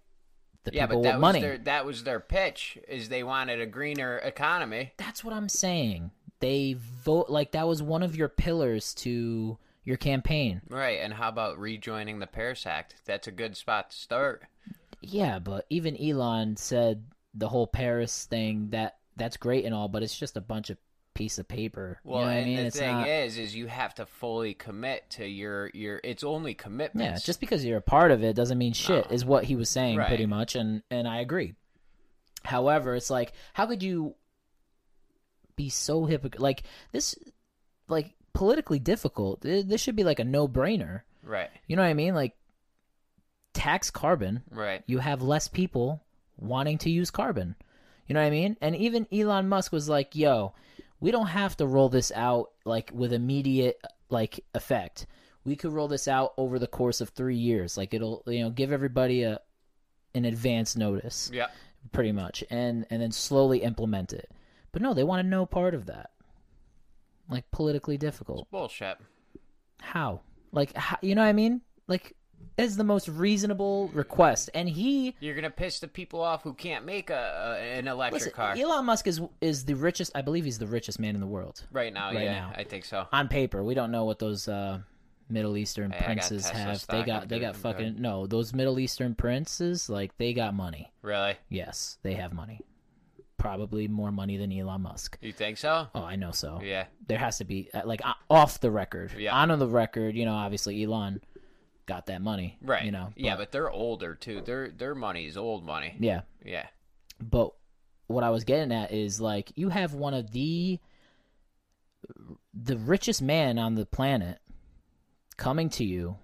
the Yeah, people but that with was money. their that was their pitch. Is they wanted a greener economy. That's what I'm saying. They vote like that was one of your pillars to your campaign. Right, and how about rejoining the Paris Act? That's a good spot to start. Yeah, but even Elon said the whole Paris thing that that's great and all, but it's just a bunch of piece of paper. Well, you know what and I mean? the it's thing not. is, is you have to fully commit to your your. It's only commitment. yeah, just because you're a part of it doesn't mean shit. No. Is what he was saying Right. pretty much, and and I agree. However, it's like how could you be so hypocrite? Like this, like politically difficult. This should be like a no brainer. right, You know what I mean? Like tax carbon. right. you have less people wanting to use carbon. You know what I mean? And even Elon Musk was like, "Yo, we don't have to roll this out like with immediate like effect. We could roll this out over the course of 3 years. Like it'll, you know, give everybody a an advance notice Yeah, pretty much and and then slowly implement it." But no, they wanted no part of that. Like politically difficult. bullshit. How? Like how, you know what I mean? Like is the most reasonable request and he You're gonna piss the people off who can't make a, a an electric Listen, car Elon Musk is is the richest. I believe he's the richest man in the world right now. right yeah, now. I think so. on paper. We don't know what those uh, Middle Eastern Hey, princes have. They got they got fucking good. no. Those Middle Eastern princes like they got money. Really? Yes, they have money. Probably more money than Elon Musk. You think so? Oh, I know so. Yeah. There has to be uh, like uh, off the record. Yeah. On the record, you know, obviously Elon got that money. Right. You know. Yeah, but they're older too. Their their money is old money. yeah. Yeah. But what I was getting at is like you have one of the the richest man on the planet coming to you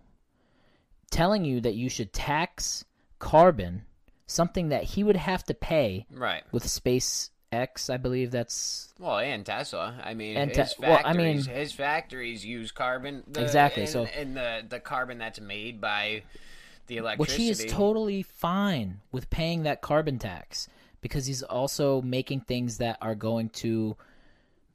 telling you that you should tax carbon, something that he would have to pay Right. with SpaceX. I believe that's Well, and Tesla. I mean, And his Te- well, I mean- his factories use carbon. The, Exactly, And, so- and the the carbon that's made by the electricity, which he is totally fine with paying that carbon tax because he's also making things that are going to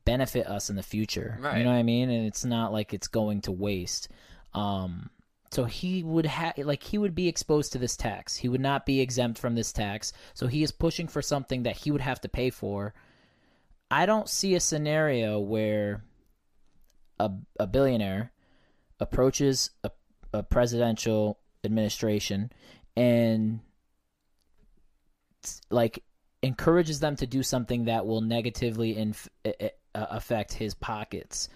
benefit us in the future. Right. You know what I mean? And it's not like it's going to waste. Um so he would have like he would be exposed to this tax. He would not be exempt from this tax. So he is pushing for something that he would have to pay for. I don't see a scenario where a a billionaire approaches a, a presidential administration and like encourages them to do something that will negatively inf- affect his pockets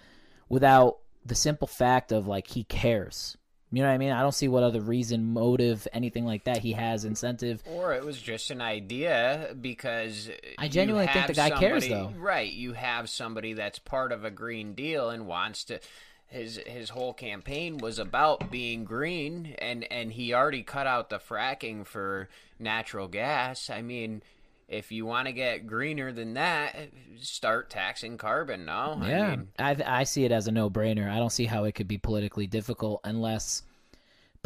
without the simple fact of like he cares. You know what I mean? I don't see what other reason, motive, anything like that he has incentive. Or it was just an idea because I genuinely think the guy cares, somebody- though. Right, you have somebody that's part of a green deal and wants to. His his whole campaign was about being green, and and he already cut out the fracking for natural gas. I mean. If you want to get greener than that, start taxing carbon. No, I Yeah, mean, I I see it as a no brainer. I don't see how it could be politically difficult unless.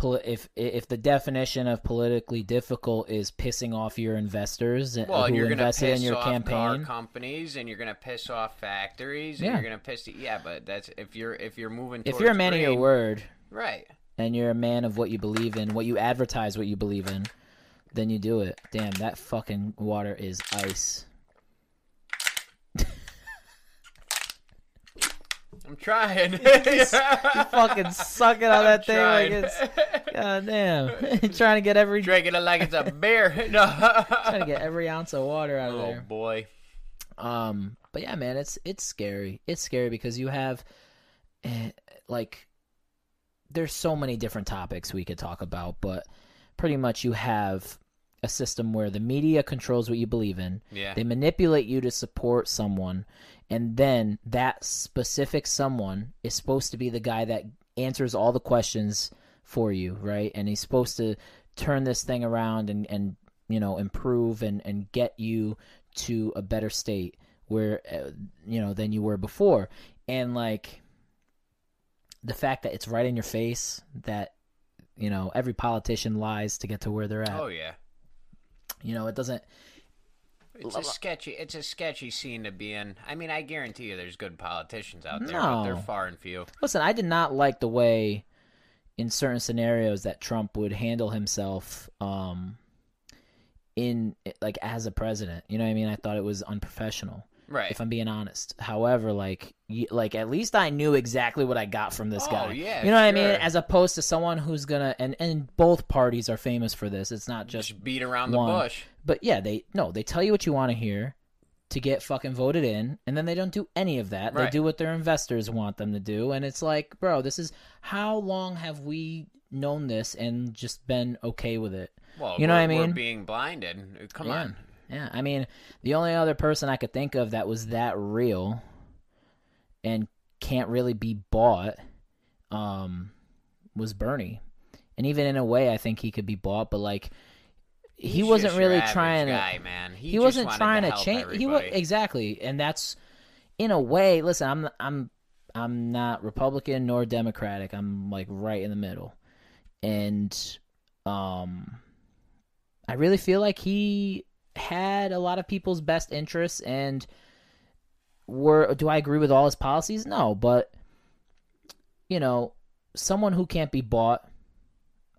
If if the definition of politically difficult is pissing off your investors and- Well, and who you're invested piss in your off car campaign, companies, and you're going to piss off factories, and Yeah. you're going to piss. Yeah, but that's if you're if you're moving. if you're a man of your word right? and you're a man of what you believe in, what you advertise, what you believe in, then you do it. Damn, that fucking water is ice. I'm trying. You fucking sucking on that thing like it's god damn. trying to get every Drinking it like it's a beer. No. trying to get every ounce of water out of oh there. Oh boy. Um, but yeah, man, it's it's scary. It's scary because you have, eh, like, there's so many different topics we could talk about, but pretty much you have a system where the media controls what you believe in. Yeah. They manipulate you to support someone, and then that specific someone is supposed to be the guy that answers all the questions for you, right? And he's supposed to turn this thing around and and you know improve and and get you to a better state where uh, you know than you were before. And like the fact that it's right in your face that you know every politician lies to get to where they're at. Oh yeah. You know, it doesn't It's a sketchy. It's a sketchy scene to be in. I mean, I guarantee you, there's good politicians out there, but they're far and few. Listen, I did not like the way in certain scenarios that Trump would handle himself um in like as a president. You know what I mean? I thought it was unprofessional Right. if I'm being honest. However, like like at least I knew exactly what I got from this Oh, guy. yeah, You know what I mean? As opposed to someone who's going to and and both parties are famous for this. It's not just Just beat around the bush. but yeah, they no, they tell you what you want to hear to get fucking voted in, and then they don't do any of that. They do what their investors want them to do, and it's like, bro, this is how long have we known this and just been okay with it? Well, You know what I We're mean? being blinded. Come yeah. on. Yeah, I mean, the only other person I could think of that was that real and can't really be bought um was Bernie. And even in a way I think he could be bought, but like he He's wasn't really trying to man. He, he, wasn't trying to, help change he was exactly and that's in a way listen i'm i'm i'm not republican nor democratic i'm like right in the middle and um i really feel like he had a lot of people's best interests and were do i agree with all his policies no but you know someone who can't be bought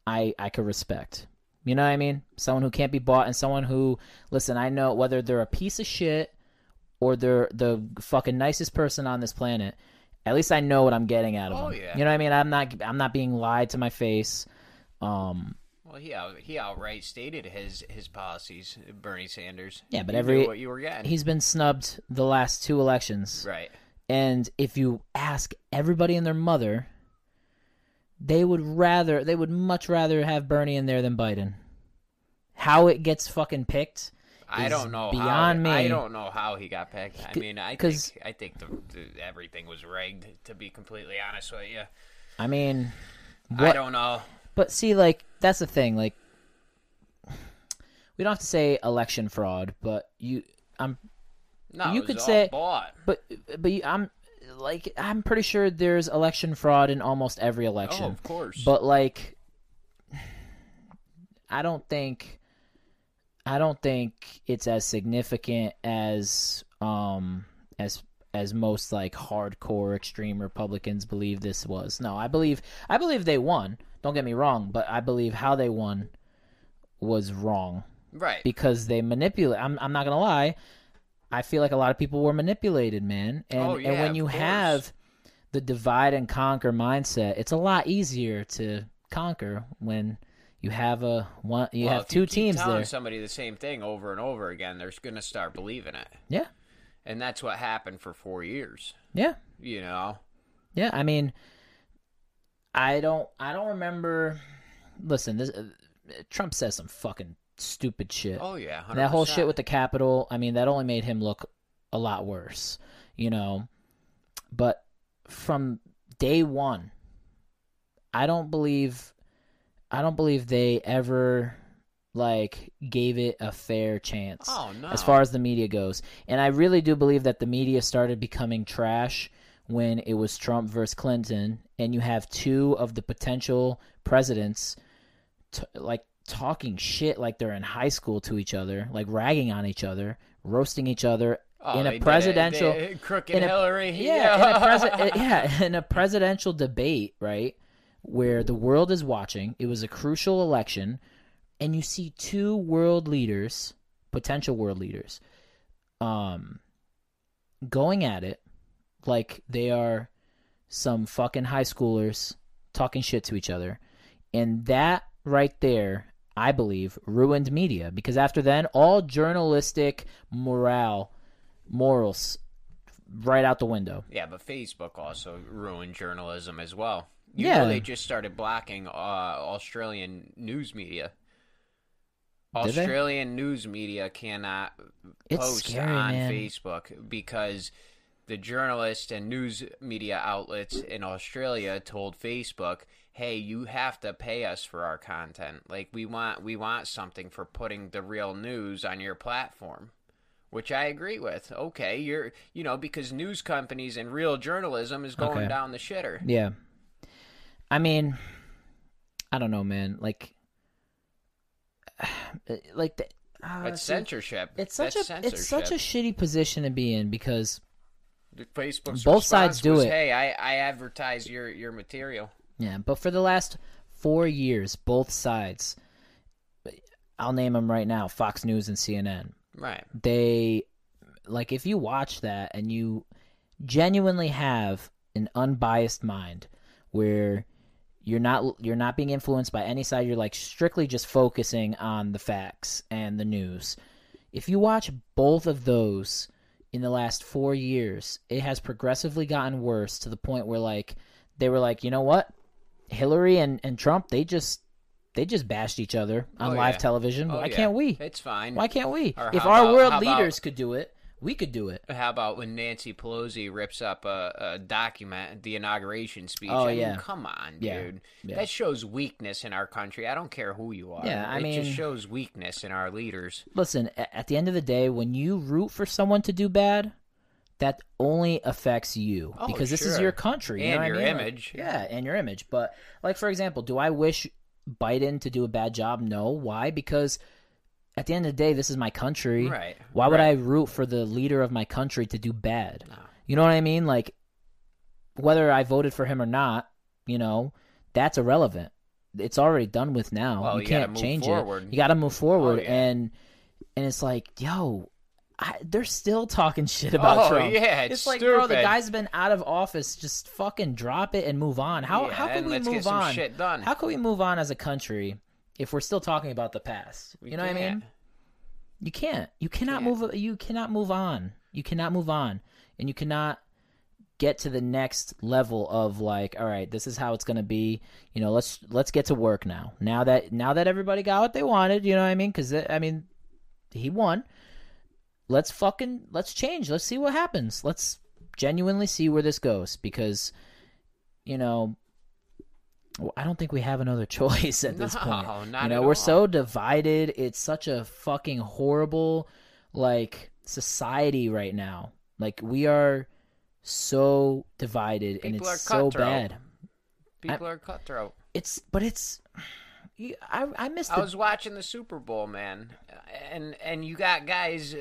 i i could respect you know what I mean? Someone who can't be bought and someone who, listen, I know whether they're a piece of shit or they're the fucking nicest person on this planet. At least I know what I'm getting out of Oh, them. yeah. You know what I mean? I'm not I'm not being lied to my face. Um, Well, he out, he outright stated his his policies, Bernie Sanders. Yeah, but You every- what you were getting. he's been snubbed the last two elections. right. And if you ask everybody and their mother, they would rather they would much rather have Bernie in there than Biden. How it gets fucking picked I don't know beyond how, me. I don't know how he got picked. I mean, I think I think the, the, everything was rigged. To be completely honest with you, I mean, I don't know. But see, like that's the thing. Like we don't have to say election fraud, but you, I'm, No, You could say- bought. but but you, I'm like I'm pretty sure there's election fraud in almost every election. Oh, of course. But like, I don't think, I don't think it's as significant as um as as most like hardcore extreme Republicans believe this was. No, I believe I believe they won. Don't get me wrong, but I believe how they won was wrong right. because they manipulate. I'm I'm not gonna lie. I feel like a lot of people were manipulated, man. And Oh, and when you course. have the divide and conquer mindset, it's a lot easier to conquer when you have a one. You Well, have two you teams telling there. somebody the same thing over and over again, they're going to start believing it. Yeah, And that's what happened for four years. yeah, You know? yeah. I mean, I don't. I don't remember. Listen, this uh, Trump says some fucking stupid shit. Oh, yeah. 100%. that whole shit with the Capitol, I mean, that only made him look a lot worse, you know. But from day one, I don't believe, I don't believe they ever like gave it a fair chance Oh, no. as far as the media goes. And I really do believe that the media started becoming trash when it was Trump versus Clinton, and you have two of the potential presidents, t- like talking shit like they're in high school to each other, like ragging on each other, roasting each other Oh, in a did it. presidential. They- crooked in a- Hillary. Yeah, in a presi- yeah, in a presidential debate, right, where the world is watching. It was a crucial election, and you see two world leaders, potential world leaders, um, going at it like they are some fucking high schoolers talking shit to each other, and that right there. I believe ruined media because after then all journalistic morale morals right out the window. Yeah, but Facebook also ruined journalism as well. You Yeah. know they just started blocking uh, Australian news media. Did they? Australian news media cannot It's post scary, on man. Facebook because the journalists and news media outlets in Australia told Facebook, "Hey, you have to pay us for our content. Like we want we want something for putting the real news on your platform." Which I agree with. Okay, you're you know because news companies and real journalism is going Okay. down the shitter. Yeah. I mean, I don't know, man. Like, like the, uh, That's see, censorship. It's such That's a it's such a censorship. shitty position to be in because Facebook's both sides do was, it. Hey, I I advertise your your material. yeah, but for the last four years, both sides, I'll name them right now: Fox News and CNN. Right. they like if you watch that and you genuinely have an unbiased mind where you're not you're not being influenced by any side you're like strictly just focusing on the facts and the news if you watch both of those in the last 4 years it has progressively gotten worse to the point where like they were like you know what Hillary and, and Trump they just they just bashed each other on Oh, live yeah. television Oh, why yeah. can't we It's fine. why can't we? Or If our about- world how about- leaders could do it, we could do it. How about when Nancy Pelosi rips up a, a document, the inauguration speech? Oh, I mean, yeah. come on, Yeah. dude. Yeah. That shows weakness in our country. I don't care who you are. Yeah, I it mean- just shows weakness in our leaders. Listen, at the end of the day, when you root for someone to do bad, that only affects you Oh, because this is your country you And know what I your mean? Like, image. yeah, and your image. But like for example, do I wish Biden to do a bad job? No. Why? Because at the end of the day, this is my country. Right. Why would right. I root for the leader of my country to do bad? No. You know what I mean? Like whether I voted for him or not, you know, that's irrelevant. It's already done with now. Well, you you can't change forward. it. You got to move forward, Oh, yeah. and and it's like, yo, I, they're still talking shit about Oh, Trump. yeah, it's it's like, bro, the guy's been out of office. Just fucking drop it and move on. How Yeah, how can we move on? How can we move on as a country if we're still talking about the past? We you know what I mean? You can't. You cannot Can't. move. You cannot move on. You cannot move on, and you cannot get to the next level of like, all right, this is how it's gonna be. You know, let's let's get to work now. Now that now that everybody got what they wanted, you know what I mean? Because I mean, he won. Let's fucking let's change. Let's see what happens. Let's genuinely see where this goes because, you know, I don't think we have another choice at this No, point. not you know, we're all. so divided. It's such a fucking horrible like society right now. Like we are so divided and People are it's so bad. People are cutthroat. It's but it's I I missed I the was watching the Super Bowl, man, and and you got guys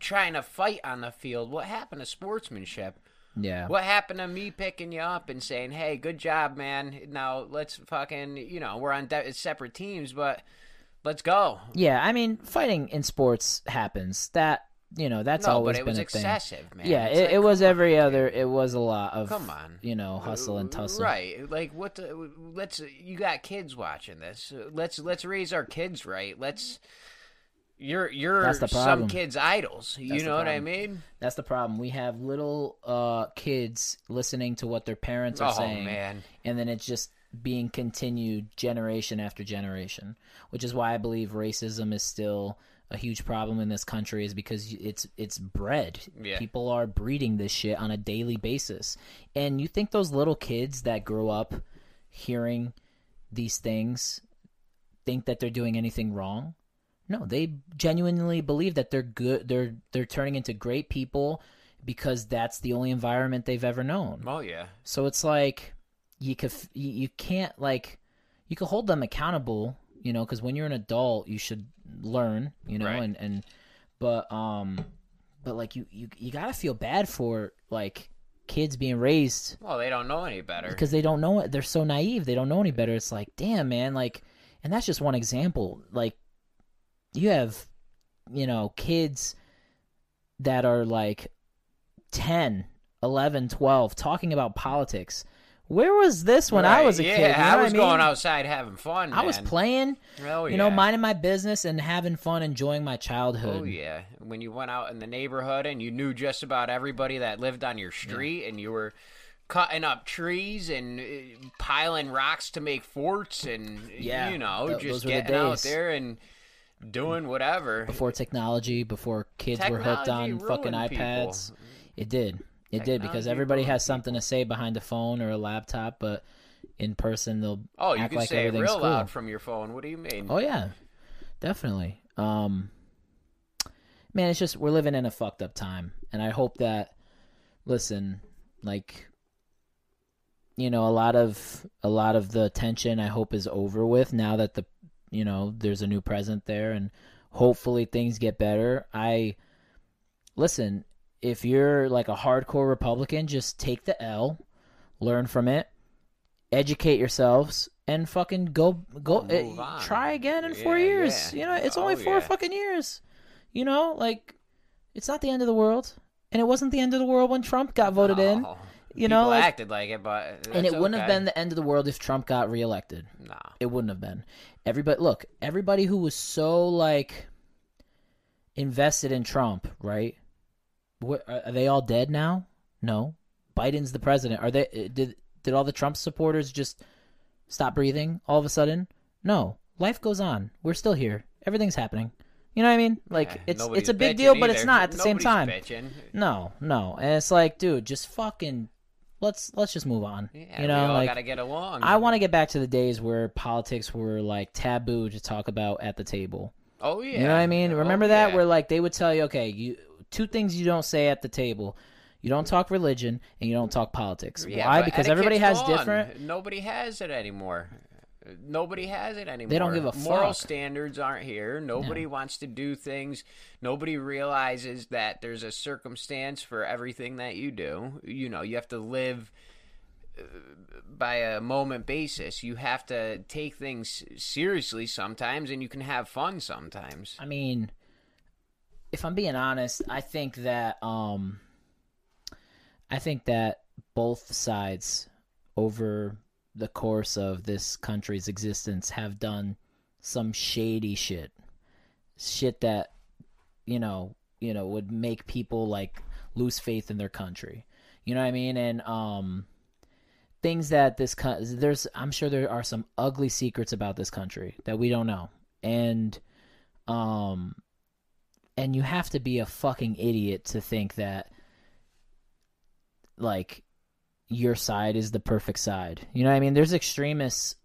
trying to fight on the field. What happened to sportsmanship? Yeah. What happened to me picking you up and saying, "Hey, good job, man. Now let's fucking, you know, we're on de- separate teams, but let's go." Yeah, I mean, fighting in sports happens. That you know, that's no, always but it been was a thing. man. Yeah, It's it, like, it was on, every dude. other. It was a lot of Come on. you know, hustle and tussle. Right. Like what the let's you got kids watching this. Let's let's raise our kids right. Let's you're you're That's the some kids idols. You That's the know what I problem. mean? That's the problem. We have little uh, kids listening to what their parents are Oh saying, man. and then it's just being continued generation after generation. Which is why I believe racism is still a huge problem in this country, is because it's it's bred. Yeah. People are breeding this shit on a daily basis, and you think those little kids that grow up hearing these things think that they're doing anything wrong? No, they genuinely believe that they're good. They're they're turning into great people because that's the only environment they've ever known. Oh yeah. So it's like you could you, you can't like you can hold them accountable, you know, because when you're an adult, you should learn, you know, Right. and and but um, but like you you you gotta feel bad for like kids being raised Well, they don't know any better. because they don't know it. They're so naive. They don't know any better. It's like, damn, man, like, and that's just one example. Like, you have, you know, kids that are like 10, 11, 12 talking about politics. Where was this when I was a yeah, kid? You know I was mean? going outside having fun. I was playing, Oh, you know, minding my business and having fun, enjoying my childhood. Oh yeah, when you went out in the neighborhood and you knew just about everybody that lived on your street, and you were cutting up trees and uh, piling rocks to make forts, and Yeah, you know, th- just getting out there and doing whatever. Before technology, before kids were hooked on fucking ruined people. iPads. It did. It did because everybody has something to say behind a phone or a laptop, but in person they'll Oh, you can like say real cool. loud from your phone. What do you mean? Oh yeah, definitely. Um, man, it's just we're living in a fucked up time, and I hope that listen, like, you know, a lot of a lot of the tension I hope is over with now that the you know there's a new president there, and hopefully things get better. I listen. If you're like a hardcore Republican, just take the L, learn from it, educate yourselves, and fucking go go Oh, uh, try again in four years. yeah. You know, it's only four yeah. fucking years. You know, like it's not the end of the world, and it wasn't the end of the world when Trump got voted in. You People know, like, acted like it, but and it wouldn't have been the end of the world if Trump got reelected. Nah. It wouldn't have been. Everybody, look, everybody who was so like invested in Trump, right? What, are they all dead now? No. Biden's the president. Are they? uh, Did did all the Trump supporters just stop breathing all of a sudden? No. Life goes on. We're still here. Everything's happening. You know what I mean? Like Yeah, it's it's a big deal, but it's not at the same time. bitching. No, no. And it's like, dude, just fucking let's let's just move on. Yeah, you know, like gotta get along. I want to get back to the days where politics were like taboo to talk about at the table. Oh yeah. You know what I mean? Oh, Remember that yeah. where like they would tell you, okay, you two things you don't say at the table. You don't talk religion and you don't talk politics. Yeah, Why? Because everybody has gone. different Nobody has it anymore. Nobody has it anymore. They don't give a Moral fuck. standards aren't here. Nobody wants to do things. Nobody realizes that there's a circumstance for everything that you do. You know, you have to live uh, by a moment basis. You have to take things seriously sometimes, and you can have fun sometimes. I mean, if I'm being honest, I think that um I think that both sides over the course of this country's existence have done some shady shit. Shit that you know, you know, would make people like lose faith in their country. You know what I mean? And um things that this there's I'm sure there are some ugly secrets about this country that we don't know. And um and you have to be a fucking idiot to think that like your side is the perfect side. You know what I mean? There's extremists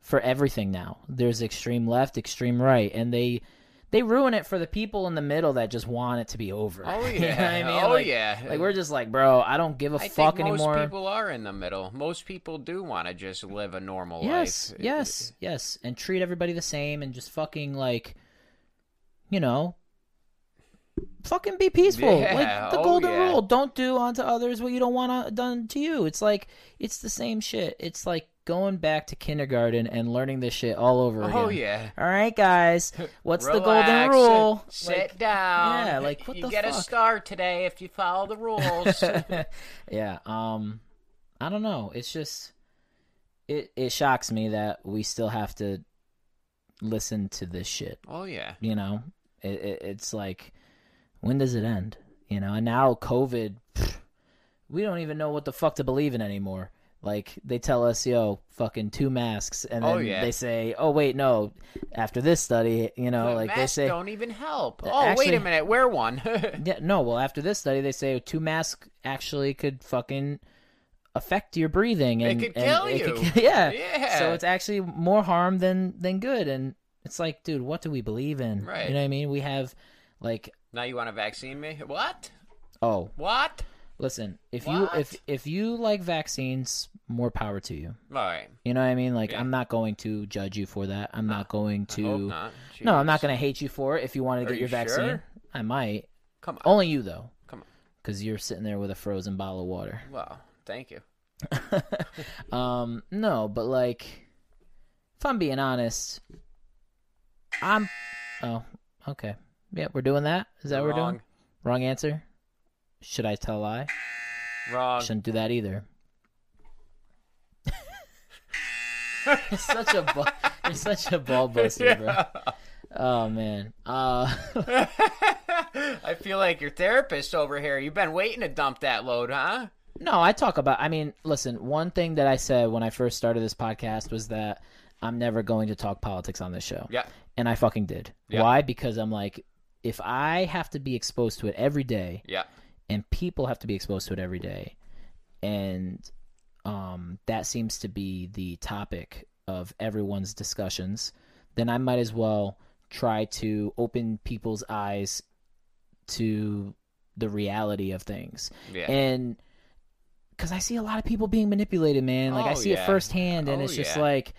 for everything now. There's extreme left, extreme right, and they they ruin it for the people in the middle that just want it to be over. Oh yeah. You know what I mean? Oh Like- yeah. Like we're just like, bro, I don't give a I fuck think most anymore. people are in the middle. Most people do want to just live a normal yes, life. yes, yes, and treat everybody the same and just fucking like, you know, fucking be peaceful. Yeah, Like the oh, golden yeah. rule: don't do unto others what you don't want done to you. It's like it's the same shit. It's like going back to kindergarten and learning this shit all over again. Oh yeah. All right, guys, what's the golden rule? Sit Like, down. yeah, like, what you the get a star today if you follow the rules. yeah um i don't know it's just it it shocks me that we still have to listen to this shit oh yeah. you know it, it, it's like when does it end you know and now covid pff, we don't even know what the fuck to believe in anymore like they tell us yo fucking two masks and oh, then Oh, yeah. they say oh wait no after this study you know like they masks say don't even help. Oh wait actually- a minute, wear one. Yeah, no. Well, after this study, they say two masks actually could fucking affect your breathing and could and kill you. yeah. Yeah. So it's actually more harm than than good, and it's like, dude, what do we believe in? Right. You know what I mean? We have like, now you want to vaccine me? What? oh, What? listen, if you if if you like vaccines, more power to you. All right. You know what I mean? Like, Yeah. I'm not going to judge you for that. I'm not going I to. hope not. No, I'm not going to hate you for it. If you want to Are get your vaccine, sure? I might. Come on. Only you though, Come on. because you're sitting there with a frozen bottle of water. Well, thank you. um, no, but like, if I'm being honest, I'm. Oh, okay. Yeah, we're doing that. Is that what we're doing? Wrong. Answer. Should I tell a lie? Wrong. Shouldn't do that either. you're such a ball, you're such a ball buster, bro. Oh man. Uh, I feel like your therapist over here. You've been waiting to dump that load, huh? no, I talk about. I mean, listen. One thing that I said when I first started this podcast was that I'm never going to talk politics on this show. Yeah. and I fucking did. Yeah. Why? Because I'm like, if I have to be exposed to it every day, Yeah. and people have to be exposed to it every day, and um, that seems to be the topic of everyone's discussions, then I might as well try to open people's eyes to the reality of things. Yeah. And because I see a lot of people being manipulated, man. Like I Oh, see it firsthand, and Oh, it's just yeah. like,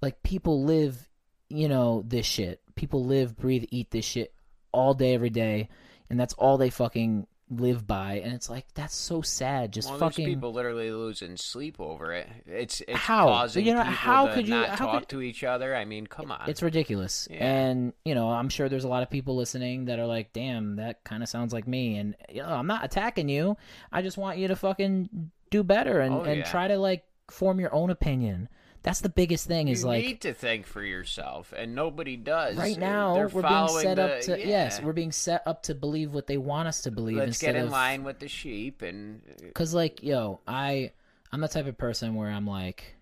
like people live, you know, this shit. People live, breathe, eat this shit all day, every day, and that's all they fucking live by. And it's like that's so sad. Just well, fucking. people literally losing sleep over it. It's it's How? causing You know, how could you- not how talk could- to each other. I mean, come on. It's ridiculous. Yeah. And, you know, I'm sure there's a lot of people listening that are like, damn, that kind of sounds like me. And, you know, I'm not attacking you. I just want you to fucking do better and, Oh, and yeah. try to, like, form your own opinion. That's the biggest thing is you like, need to think for yourself, and nobody does. right Uh, now, They're we're being set up the- to, yes, we're being set up to believe what they want us to believe Let's get in of, line with the sheep, and Cause like, yo, I I'm the type of person where I'm like,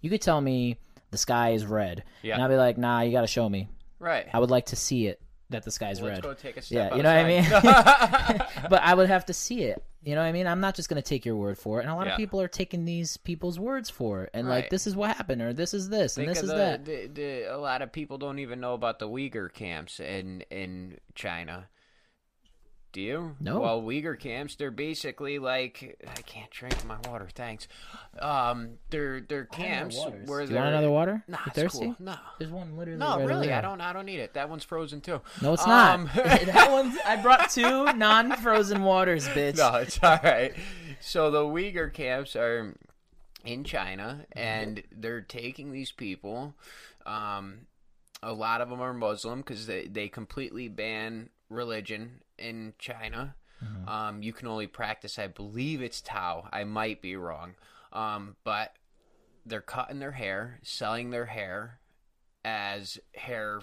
you could tell me the sky is red, Yeah. and I'll be like, nah, you got to show me. right. I would like to see it that the sky's Let's red. go take a step. Yeah, you know what I mean. but I would have to see it. You know what I mean? I'm not just gonna take your word for it. And a lot Yeah. of people are taking these people's words for it, and like, this is what happened, or this is this, and this is the, that. The, the, a lot of people don't even know about the Uyghur camps in in China. Do you? No. Well, Uyghur camps, they're basically like I can't drink my water. Thanks. Um, they're they're camps where Do you they're want another water? Nah, you it's thirsty? cool. No. There's one literally. No, right really, there. I don't. I don't need it. That one's frozen too. No, it's Um, not. that one's. I brought two non-frozen waters, bitch. no, it's all right. So the Uyghur camps are in China, and they're taking these people. Um, a lot of them are Muslim because they, they completely ban religion in China. Um, you can only practice, I believe it's Tao. I might be wrong. Um, but they're cutting their hair, selling their hair as hair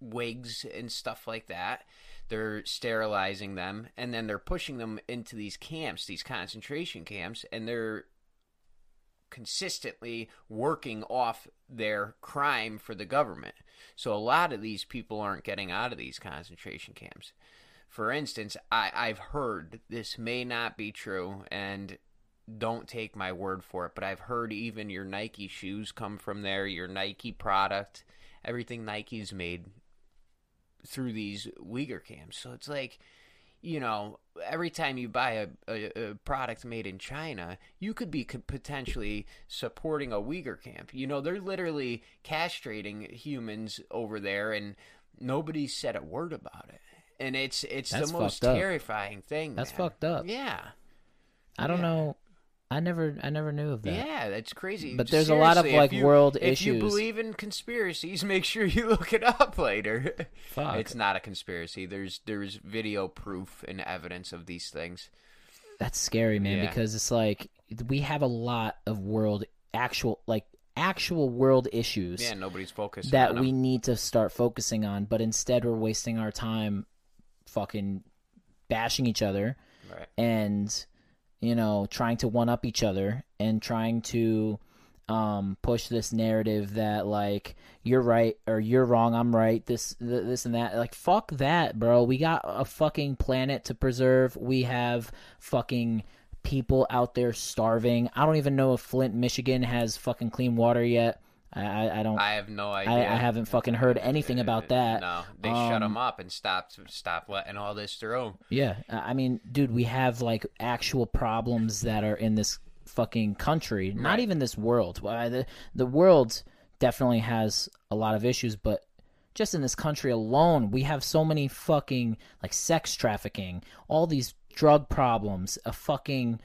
wigs and stuff like that. They're sterilizing them and then they're pushing them into these camps, these concentration camps, and they're consistently working off their crime for the government. So a lot of these people aren't getting out of these concentration camps. For instance, I, I've heard this may not be true, and don't take my word for it, but I've heard even your Nike shoes come from there, your Nike product, everything Nike's made through these Uyghur camps. So it's like, you know, every time you buy a, a, a product made in China, you could be potentially supporting a Uyghur camp. You know, they're literally castrating humans over there, and nobody said a word about it. And it's it's That's the most terrifying thing. That's man. fucked up. Yeah. I don't Yeah. know. I never I never knew of that. Yeah, that's crazy. But there's a lot of, like, you- world If you believe in conspiracies, make sure you look it up later. Fuck. It's not a conspiracy. There's there's video proof and evidence of these things. That's scary, man, Yeah. because it's like we have a lot of world actual like actual world issues Yeah, nobody's focused that we need to start focusing on, but instead we're wasting our time fucking bashing each other Right. and you know trying to one up each other and trying to um push this narrative that like you're right or you're wrong i'm right this th- this and that. Like fuck that bro. We got a fucking planet to preserve. We have fucking people out there starving. I don't even know if flint michigan has fucking clean water yet i i, I don't I have no idea. I haven't fucking heard anything about that No, they shut Um, them up and stopped stopped letting all this through. Yeah, I I mean, dude, we have like actual problems that are in this fucking country, not even this world. The the world definitely has a lot of issues, but just in this country alone, we have so many fucking like sex trafficking, all these drug problems, a fucking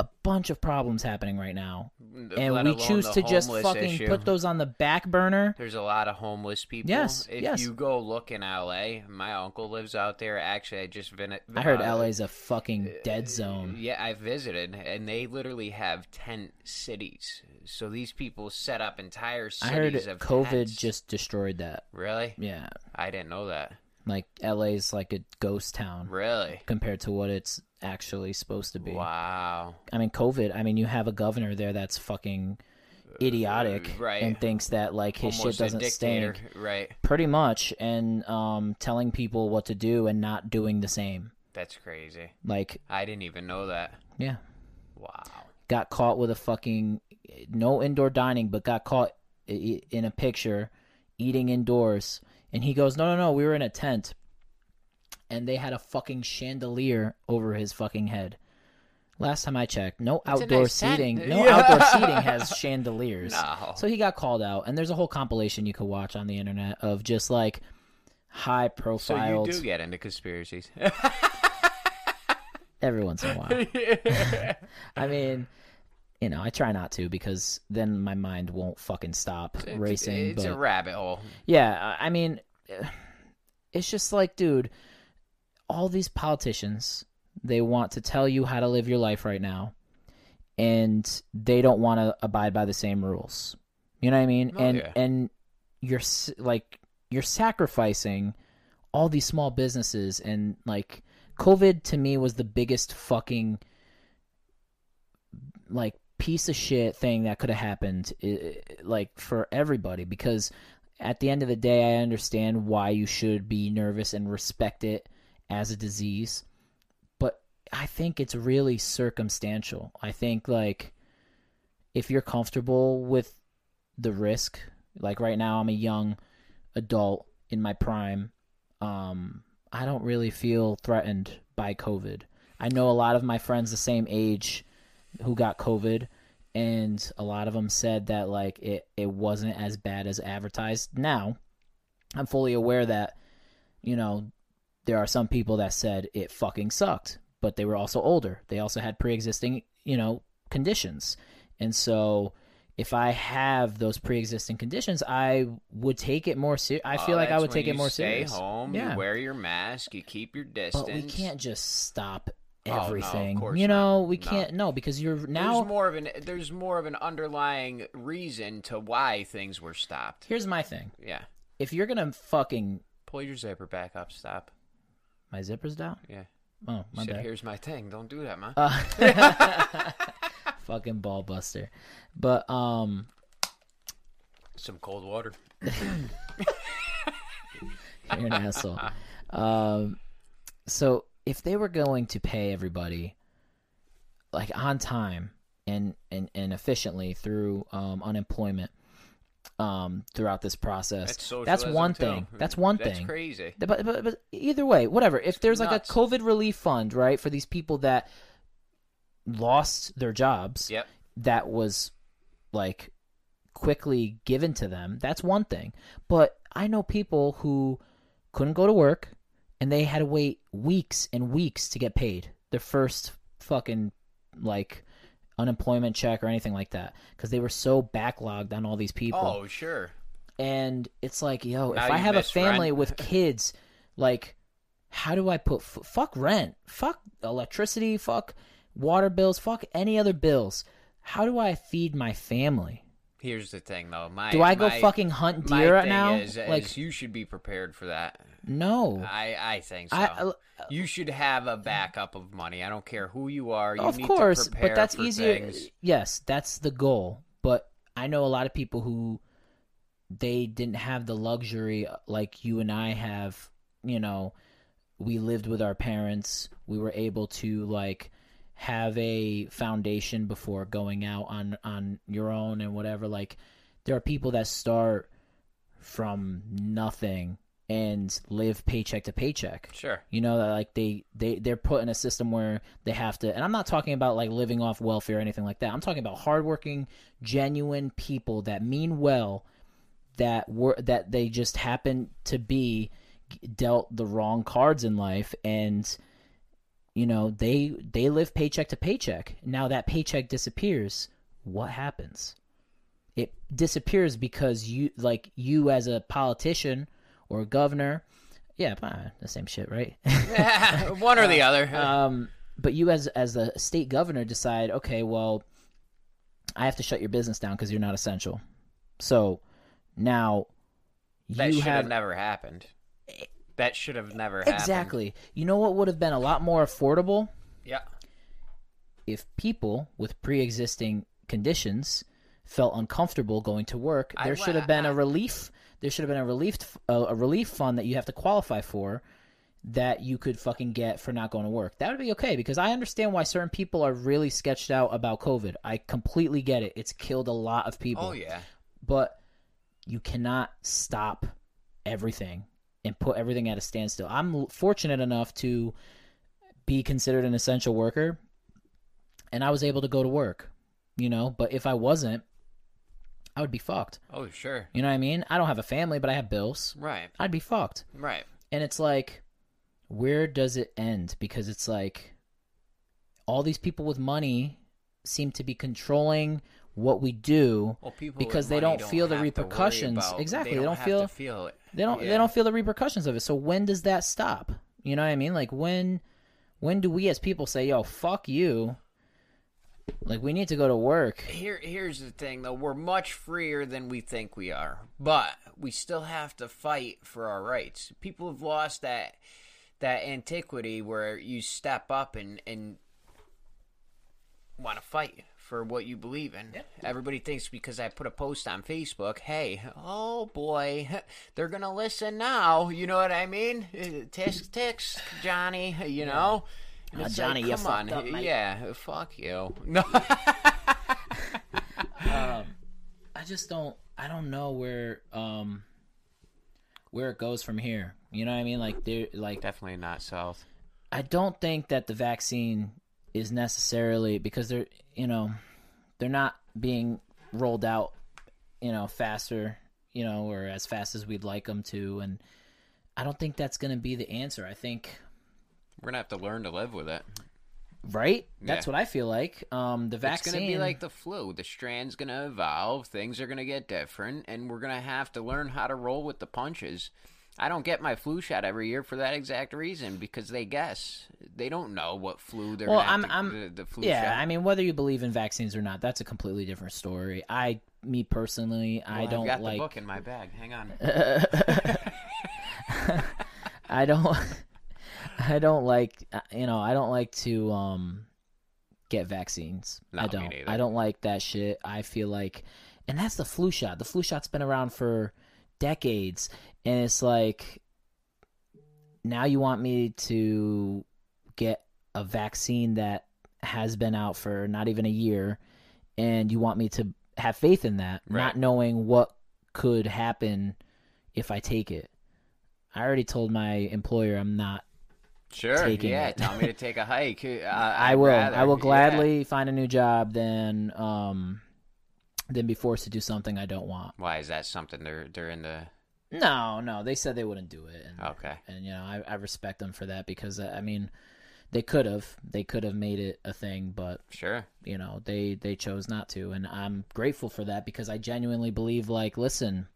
a bunch of problems happening right now. And Let we choose to just fucking issue. put those on the back burner. There's a lot of homeless people. Yes, If yes. you go look in LA, my uncle lives out there. Actually, I just been. I heard uh, LA's a fucking dead zone. Yeah, I visited, and they literally have tent cities. So these people set up entire cities. I heard of COVID tents. just destroyed that. really. Yeah. I didn't know that. Like LA's like a ghost town Really. compared to what it's actually supposed to be. Wow. I mean, COVID. I mean, you have a governor there that's fucking idiotic Uh, right. and thinks that like his Almost shit doesn't stink. Right. Pretty much, and um, telling people what to do and not doing the same. That's crazy. Like, I didn't even know that. yeah, Wow. got caught with a fucking no indoor dining, but got caught in a picture eating indoors. And he goes, "No, no, no, we were in a tent, and they had a fucking chandelier over his fucking head." Last time I checked, no That's outdoor nice tent. seating. No Yeah. outdoor seating has chandeliers. No. So he got called out, and there's a whole compilation you could watch on the internet of just like high profile. So you do get into conspiracies. every once in a while. I mean, you know, I try not to because then my mind won't fucking stop racing. It's but a rabbit hole. yeah, I mean, it's just like, dude, all these politicians, they want to tell you how to live your life right now, and they don't want to abide by the same rules. You know what I mean? Oh, and yeah. and you're like you're sacrificing all these small businesses and like COVID to me was the biggest fucking like piece of shit thing that could have happened like for everybody because at the end of the day I understand why you should be nervous and respect it as a disease but I think it's really circumstantial. I think like if you're comfortable with the risk, like right now I'm a young adult in my prime, um I don't really feel threatened by COVID. I know a lot of my friends the same age who got COVID and a lot of them said that like it it wasn't as bad as advertised. Now, I'm fully aware that you know there are some people that said it fucking sucked, but they were also older. They also had pre-existing, you know, conditions. And so if I have those pre-existing conditions, I would take it more serious. I feel Oh, like I would take it more stay serious. home. Yeah. You wear your mask. You keep your distance. But we can't just stop Oh, no, of everything. course you not. know, we can't no because you're now there's more of an there's more of an underlying reason to why things were stopped. Here's my thing. Yeah. If you're going to fucking Pull your zipper back up. Stop. My zipper's down? Yeah. Oh, my Said, bad. Here's my thing. Don't do that, man. Uh, fucking ball buster. But um Some cold water. You're an asshole. Um, so if they were going to pay everybody like on time and and, and efficiently through um, unemployment um, throughout this process. That's That's one too. thing. That's one That's thing. crazy. But, but but either way, whatever. If there's like nuts. a COVID relief fund, right, for these people that lost their jobs, Yep. that was like quickly given to them, that's one thing. But I know people who couldn't go to work and they had to wait weeks and weeks to get paid their first fucking like unemployment check or anything like that because they were so backlogged on all these people Oh, sure. and it's like yo Now if i have a family rent. with kids like how do i put f- fuck rent fuck electricity fuck water bills fuck any other bills how do i feed my family Here's the thing, though. My do i go my- fucking hunt deer right now Is, like is you should be prepared for that. no I I think so. I- uh, you should have a backup of money. I don't care who you are. You of need course to prepare but that's for easier things. yes that's the goal but i know a lot of people who they didn't have the luxury like you and i have you know we lived with our parents we were able to like have a foundation before going out on on your own and whatever like there are people that start from nothing and live paycheck to paycheck Sure. you know that like they they they're put in a system where they have to and i'm not talking about like living off welfare or anything like that i'm talking about hardworking genuine people that mean well that were that they just happen to be dealt the wrong cards in life and you know they they live paycheck to paycheck now that paycheck disappears what happens it disappears because you like you as a politician or a governor yeah uh, the same shit right One or the other. um, but you as as the state governor decide, okay, well, I have to shut your business down because you're not essential. So now that you should have have never happened. That should have never happened. exactly. You know what would have been a lot more affordable Yeah. if people with pre-existing conditions felt uncomfortable going to work. There wa- should have been I- a relief. There should have been a relief a, a relief fund that you have to qualify for that you could fucking get for not going to work. That would be okay because I understand why certain people are really sketched out about COVID. I completely get it. It's killed a lot of people. Oh yeah. But you cannot stop everything and put everything at a standstill. I'm fortunate enough to be considered an essential worker and I was able to go to work, you know, but if I wasn't, I would be fucked. Oh sure. You know what I mean? I don't have a family, but I have bills. Right. I'd be fucked. Right. And it's like, where does it end? Because it's like, all these people with money seem to be controlling what we do. Well, Because they money don't feel the have to worry repercussions. Exactly, They they don't, don't feel- feel it. They don't. Yeah. They don't feel the repercussions of it. So when does that stop? You know what I mean? Like when, when do we as people say, "Yo, fuck you"? Like we need to go to work. Here, here's the thing, though. We're much freer than we think we are, but we still have to fight for our rights. People have lost that that antiquity where you step up and and want to fight for what you believe in. Everybody thinks because I put a post on Facebook, hey, oh boy, they're gonna listen now. You know what I mean? Uh, Tisk ticks, Johnny. You know. Uh, it's Johnny, like, come on, up, yeah, fuck you. No. Um, I just don't. I don't know where um where it goes from here. You know what I mean? Like there, like Definitely not south. I don't think that the vaccine is necessarily because they're you know they're not being rolled out you know faster you know or as fast as we'd like them to and I don't think that's going to be the answer. I think We're gonna have to learn to live with it. right? That's Yeah. what I feel like. Um the vaccine It's gonna be like the flu. The strand's gonna evolve. Things are gonna get different, and we're gonna have to learn how to roll with the punches. I don't get my flu shot every year for that exact reason because they guess they don't know what flu they're. Well, I'm- to- I'm- the, the flu Yeah, shot. I mean whether you believe in vaccines or not, that's a completely different story. I me personally, I don't I've got like the book in my bag. Hang on. I don't I don't like you know, I don't like to um get vaccines. No, I don't. I don't like that shit. I feel like and that's the flu shot. The flu shot's been around for decades and it's like now you want me to get a vaccine that has been out for not even a year, and you want me to have faith in that, Right. not knowing what could happen if I take it. I already told my employer I'm not. Sure. taking yeah. it. Tell me to take a hike. Uh, I will. rather- I will yeah. gladly find a new job than um than be forced to do something I don't want. Why is that something they're they're in the? No, no, they said they wouldn't do it. And, Okay. and you know I, I respect them for that because uh, I mean they could have they could have made it a thing but Sure. you know they they chose not to and i'm grateful for that because i genuinely believe like listen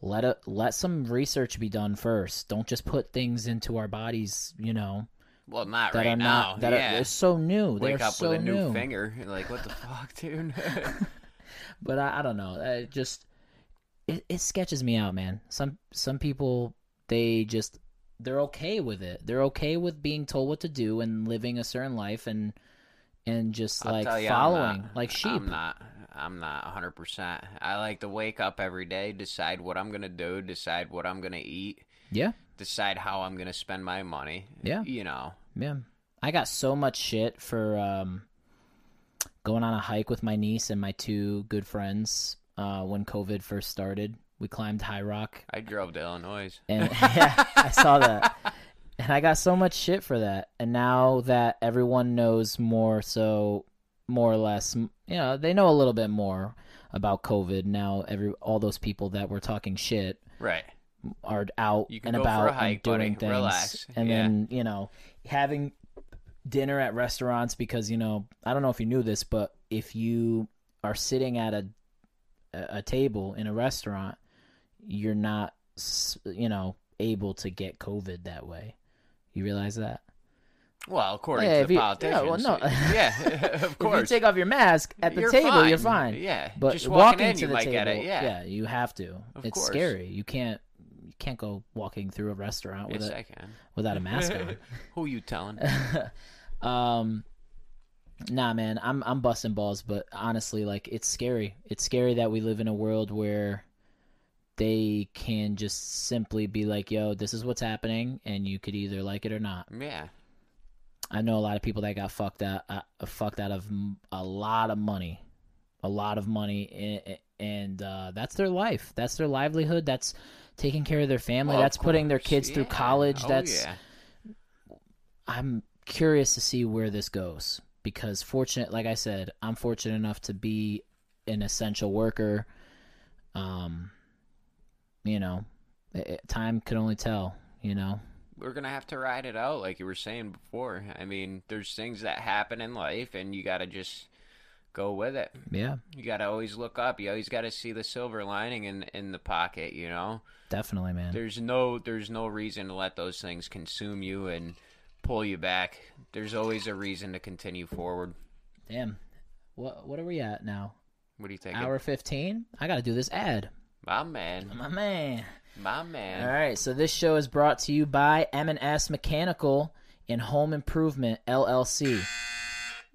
let it let some research be done first don't just put things into our bodies you know Well, not that right now. not that yeah. are it's so new Wake they're up so with a new, new finger. Like, what the fuck, dude? but I, I don't know it just it, it sketches me out man some some people they just they're okay with it they're okay with being told what to do and living a certain life and and just I'll like you, following not- like sheep I'm not. I'm not 100. percent I like to wake up every day, decide what I'm gonna do, decide what I'm gonna eat, yeah decide how I'm gonna spend my money. Yeah. You know. Yeah. I got so much shit for um, going on a hike with my niece and my two good friends uh, when COVID first started. We climbed High Rock, I drove to Illinois. and yeah, I saw that. And I got so much shit for that. And now that everyone knows more, so more or less, you know, they know a little bit more about COVID. Now, every all those people that were talking shit Right. are out You can and go for a about hike, and doing buddy. things Relax. and Yeah. then you know having dinner at restaurants because you know i don't know if you knew this but if you are sitting at a a table in a restaurant you're not you know able to get covid that way you realize that Well, according Yeah, to the you- yeah, politicians. well, no. yeah, of if course. you take off your mask at the You're table you're fine. fine Yeah. but Just walking walking in, to you the might table get it. Yeah. you have to Of it's course. scary you can't you can't go walking through a restaurant with Yes, a I can. without a mask on Who are you telling? um nah man i'm i'm busting balls but honestly like it's scary. It's scary that we live in a world where they can just simply be like yo this is what's happening and you could either like it or not. Yeah. i know a lot of people that got fucked out uh, fucked out of a lot of money a lot of money and, and uh, that's their life. That's their livelihood. That's taking care of their family. Well, that's putting their kids through college. Oh, that's yeah. I'm curious to see where this goes because fortunate like I said, I'm fortunate enough to be an essential worker. Um you know, it, time can only tell, you know. we're gonna have to ride it out, like you were saying before. I mean, there's things that happen in life, and you gotta just go with it. Yeah, You gotta always look up. You always gotta see the silver lining in in the pocket. You know, definitely, man. there's no there's no reason to let those things consume you and pull you back. There's always a reason to continue forward. Damn. What what are we at now? What do you think? Hour 15? I got to do this ad. My man, My man. my man. All right, so this show is brought to you by M&S Mechanical and Home Improvement LLC.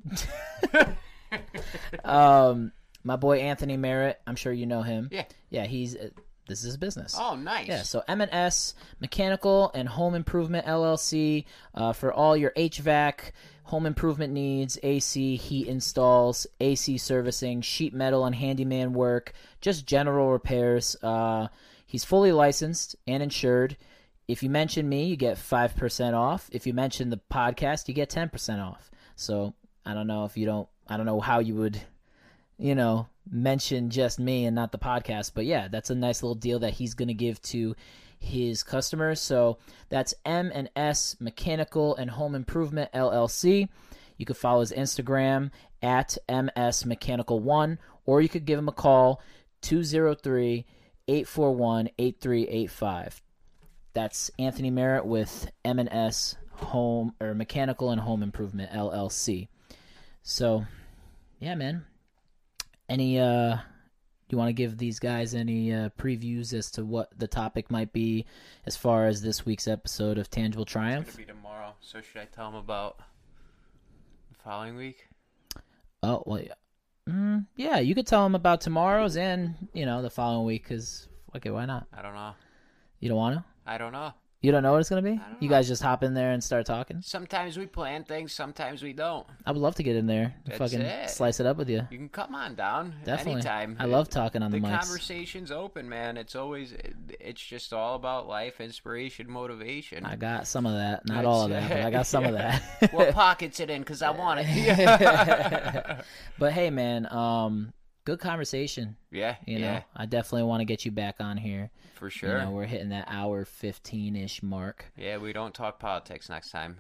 um, my boy Anthony Merritt, I'm sure you know him. Yeah. Yeah, he's uh, this is business. Oh, nice. Yeah, so M&S Mechanical and Home Improvement LLC uh, for all your HVAC, home improvement needs, AC, heat installs, AC servicing, sheet metal and handyman work, just general repairs. Uh, he's fully licensed and insured. If you mention me, you get 5% off. If you mention the podcast, you get 10% off. So I don't know if you don't, I don't know how you would you know, mention just me and not the podcast. But yeah, that's a nice little deal that he's going to give to his customers. So that's M and S Mechanical and Home Improvement LLC. You could follow his Instagram at MS Mechanical One, or you could give him a call 203 841 8385. That's Anthony Merritt with M&S Home or Mechanical and Home Improvement LLC. So, yeah, man. Any uh you want to give these guys any uh, previews as to what the topic might be as far as this week's episode of Tangible It's Triumph? gonna be tomorrow. So should I tell them about the following week? Oh, well, yeah. Mm, yeah, you could tell them about tomorrow's and, you know, the following week cuz okay, why not? I don't know. You don't want to? I don't know. You don't know what it's gonna be. You know. guys just hop in there and start talking. Sometimes we plan things, sometimes we don't. I would love to get in there and That's fucking it. slice it up with you. You can come on down Definitely. anytime. I love talking on the, the mics. conversation's open, man. It's always it's just all about life, inspiration, motivation. I got some of that, not all of that, but I got some of that. what pockets it in? Because I want it. but hey, man, um, good conversation. yeah, You know, yeah, I definitely want to get you back on here. for sure. You know, we're hitting that hour fifteen ish mark. Yeah, we don't talk politics next time.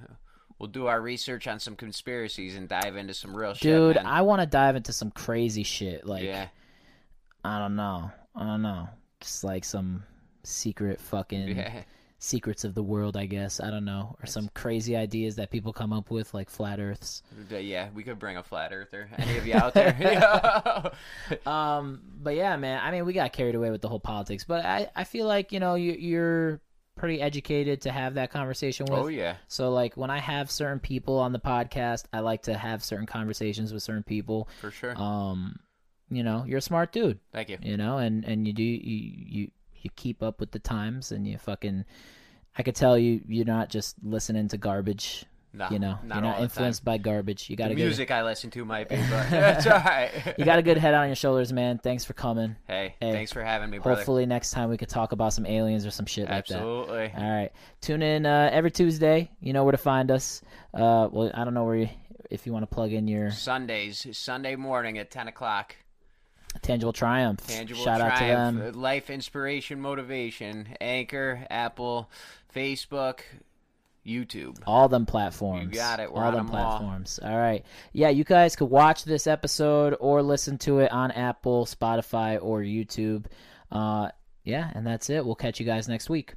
We'll do our research on some conspiracies and dive into some real shit. Dude. I want to dive into some crazy shit. Like, yeah, I don't know, I don't know, just like some secret fucking yeah. Secrets of the world, I guess. I don't know, or some crazy ideas that people come up with, like flat Earths. Yeah, we could bring a flat earther. Any of you out there? Um, but yeah, man. I mean, we got carried away with the whole politics, but I, I feel like you know you, you're pretty educated to have that conversation with. oh yeah, So like when I have certain people on the podcast, I like to have certain conversations with certain people. for sure. Um, you know, you're a smart dude, Thank you. you know, and and you do you you you keep up with the times and you fucking. I could tell you you're not just listening to garbage. No, You know, not you're not influenced by garbage. You got time. a good music I listen to might be, but that's all right. you got a good head on your shoulders, man. Thanks for coming. Hey, Hey, thanks for having me, brother. Hopefully next time we could talk about some aliens or some shit like that. Absolutely. All right. Tune in uh, every Tuesday. You know where to find us. Uh, well, I don't know where you, if you want to plug in your Sundays, Sunday morning at ten o'clock. Tangible Triumph. Tangible Shout out to them. uh, Life Inspiration Motivation, Anchor, Apple, Facebook, YouTube. All them platforms. You got it. We're all them them all. platforms. All right. Yeah, you guys could watch this episode or listen to it on Apple, Spotify, or YouTube. Uh, yeah, and that's it. We'll catch you guys next week.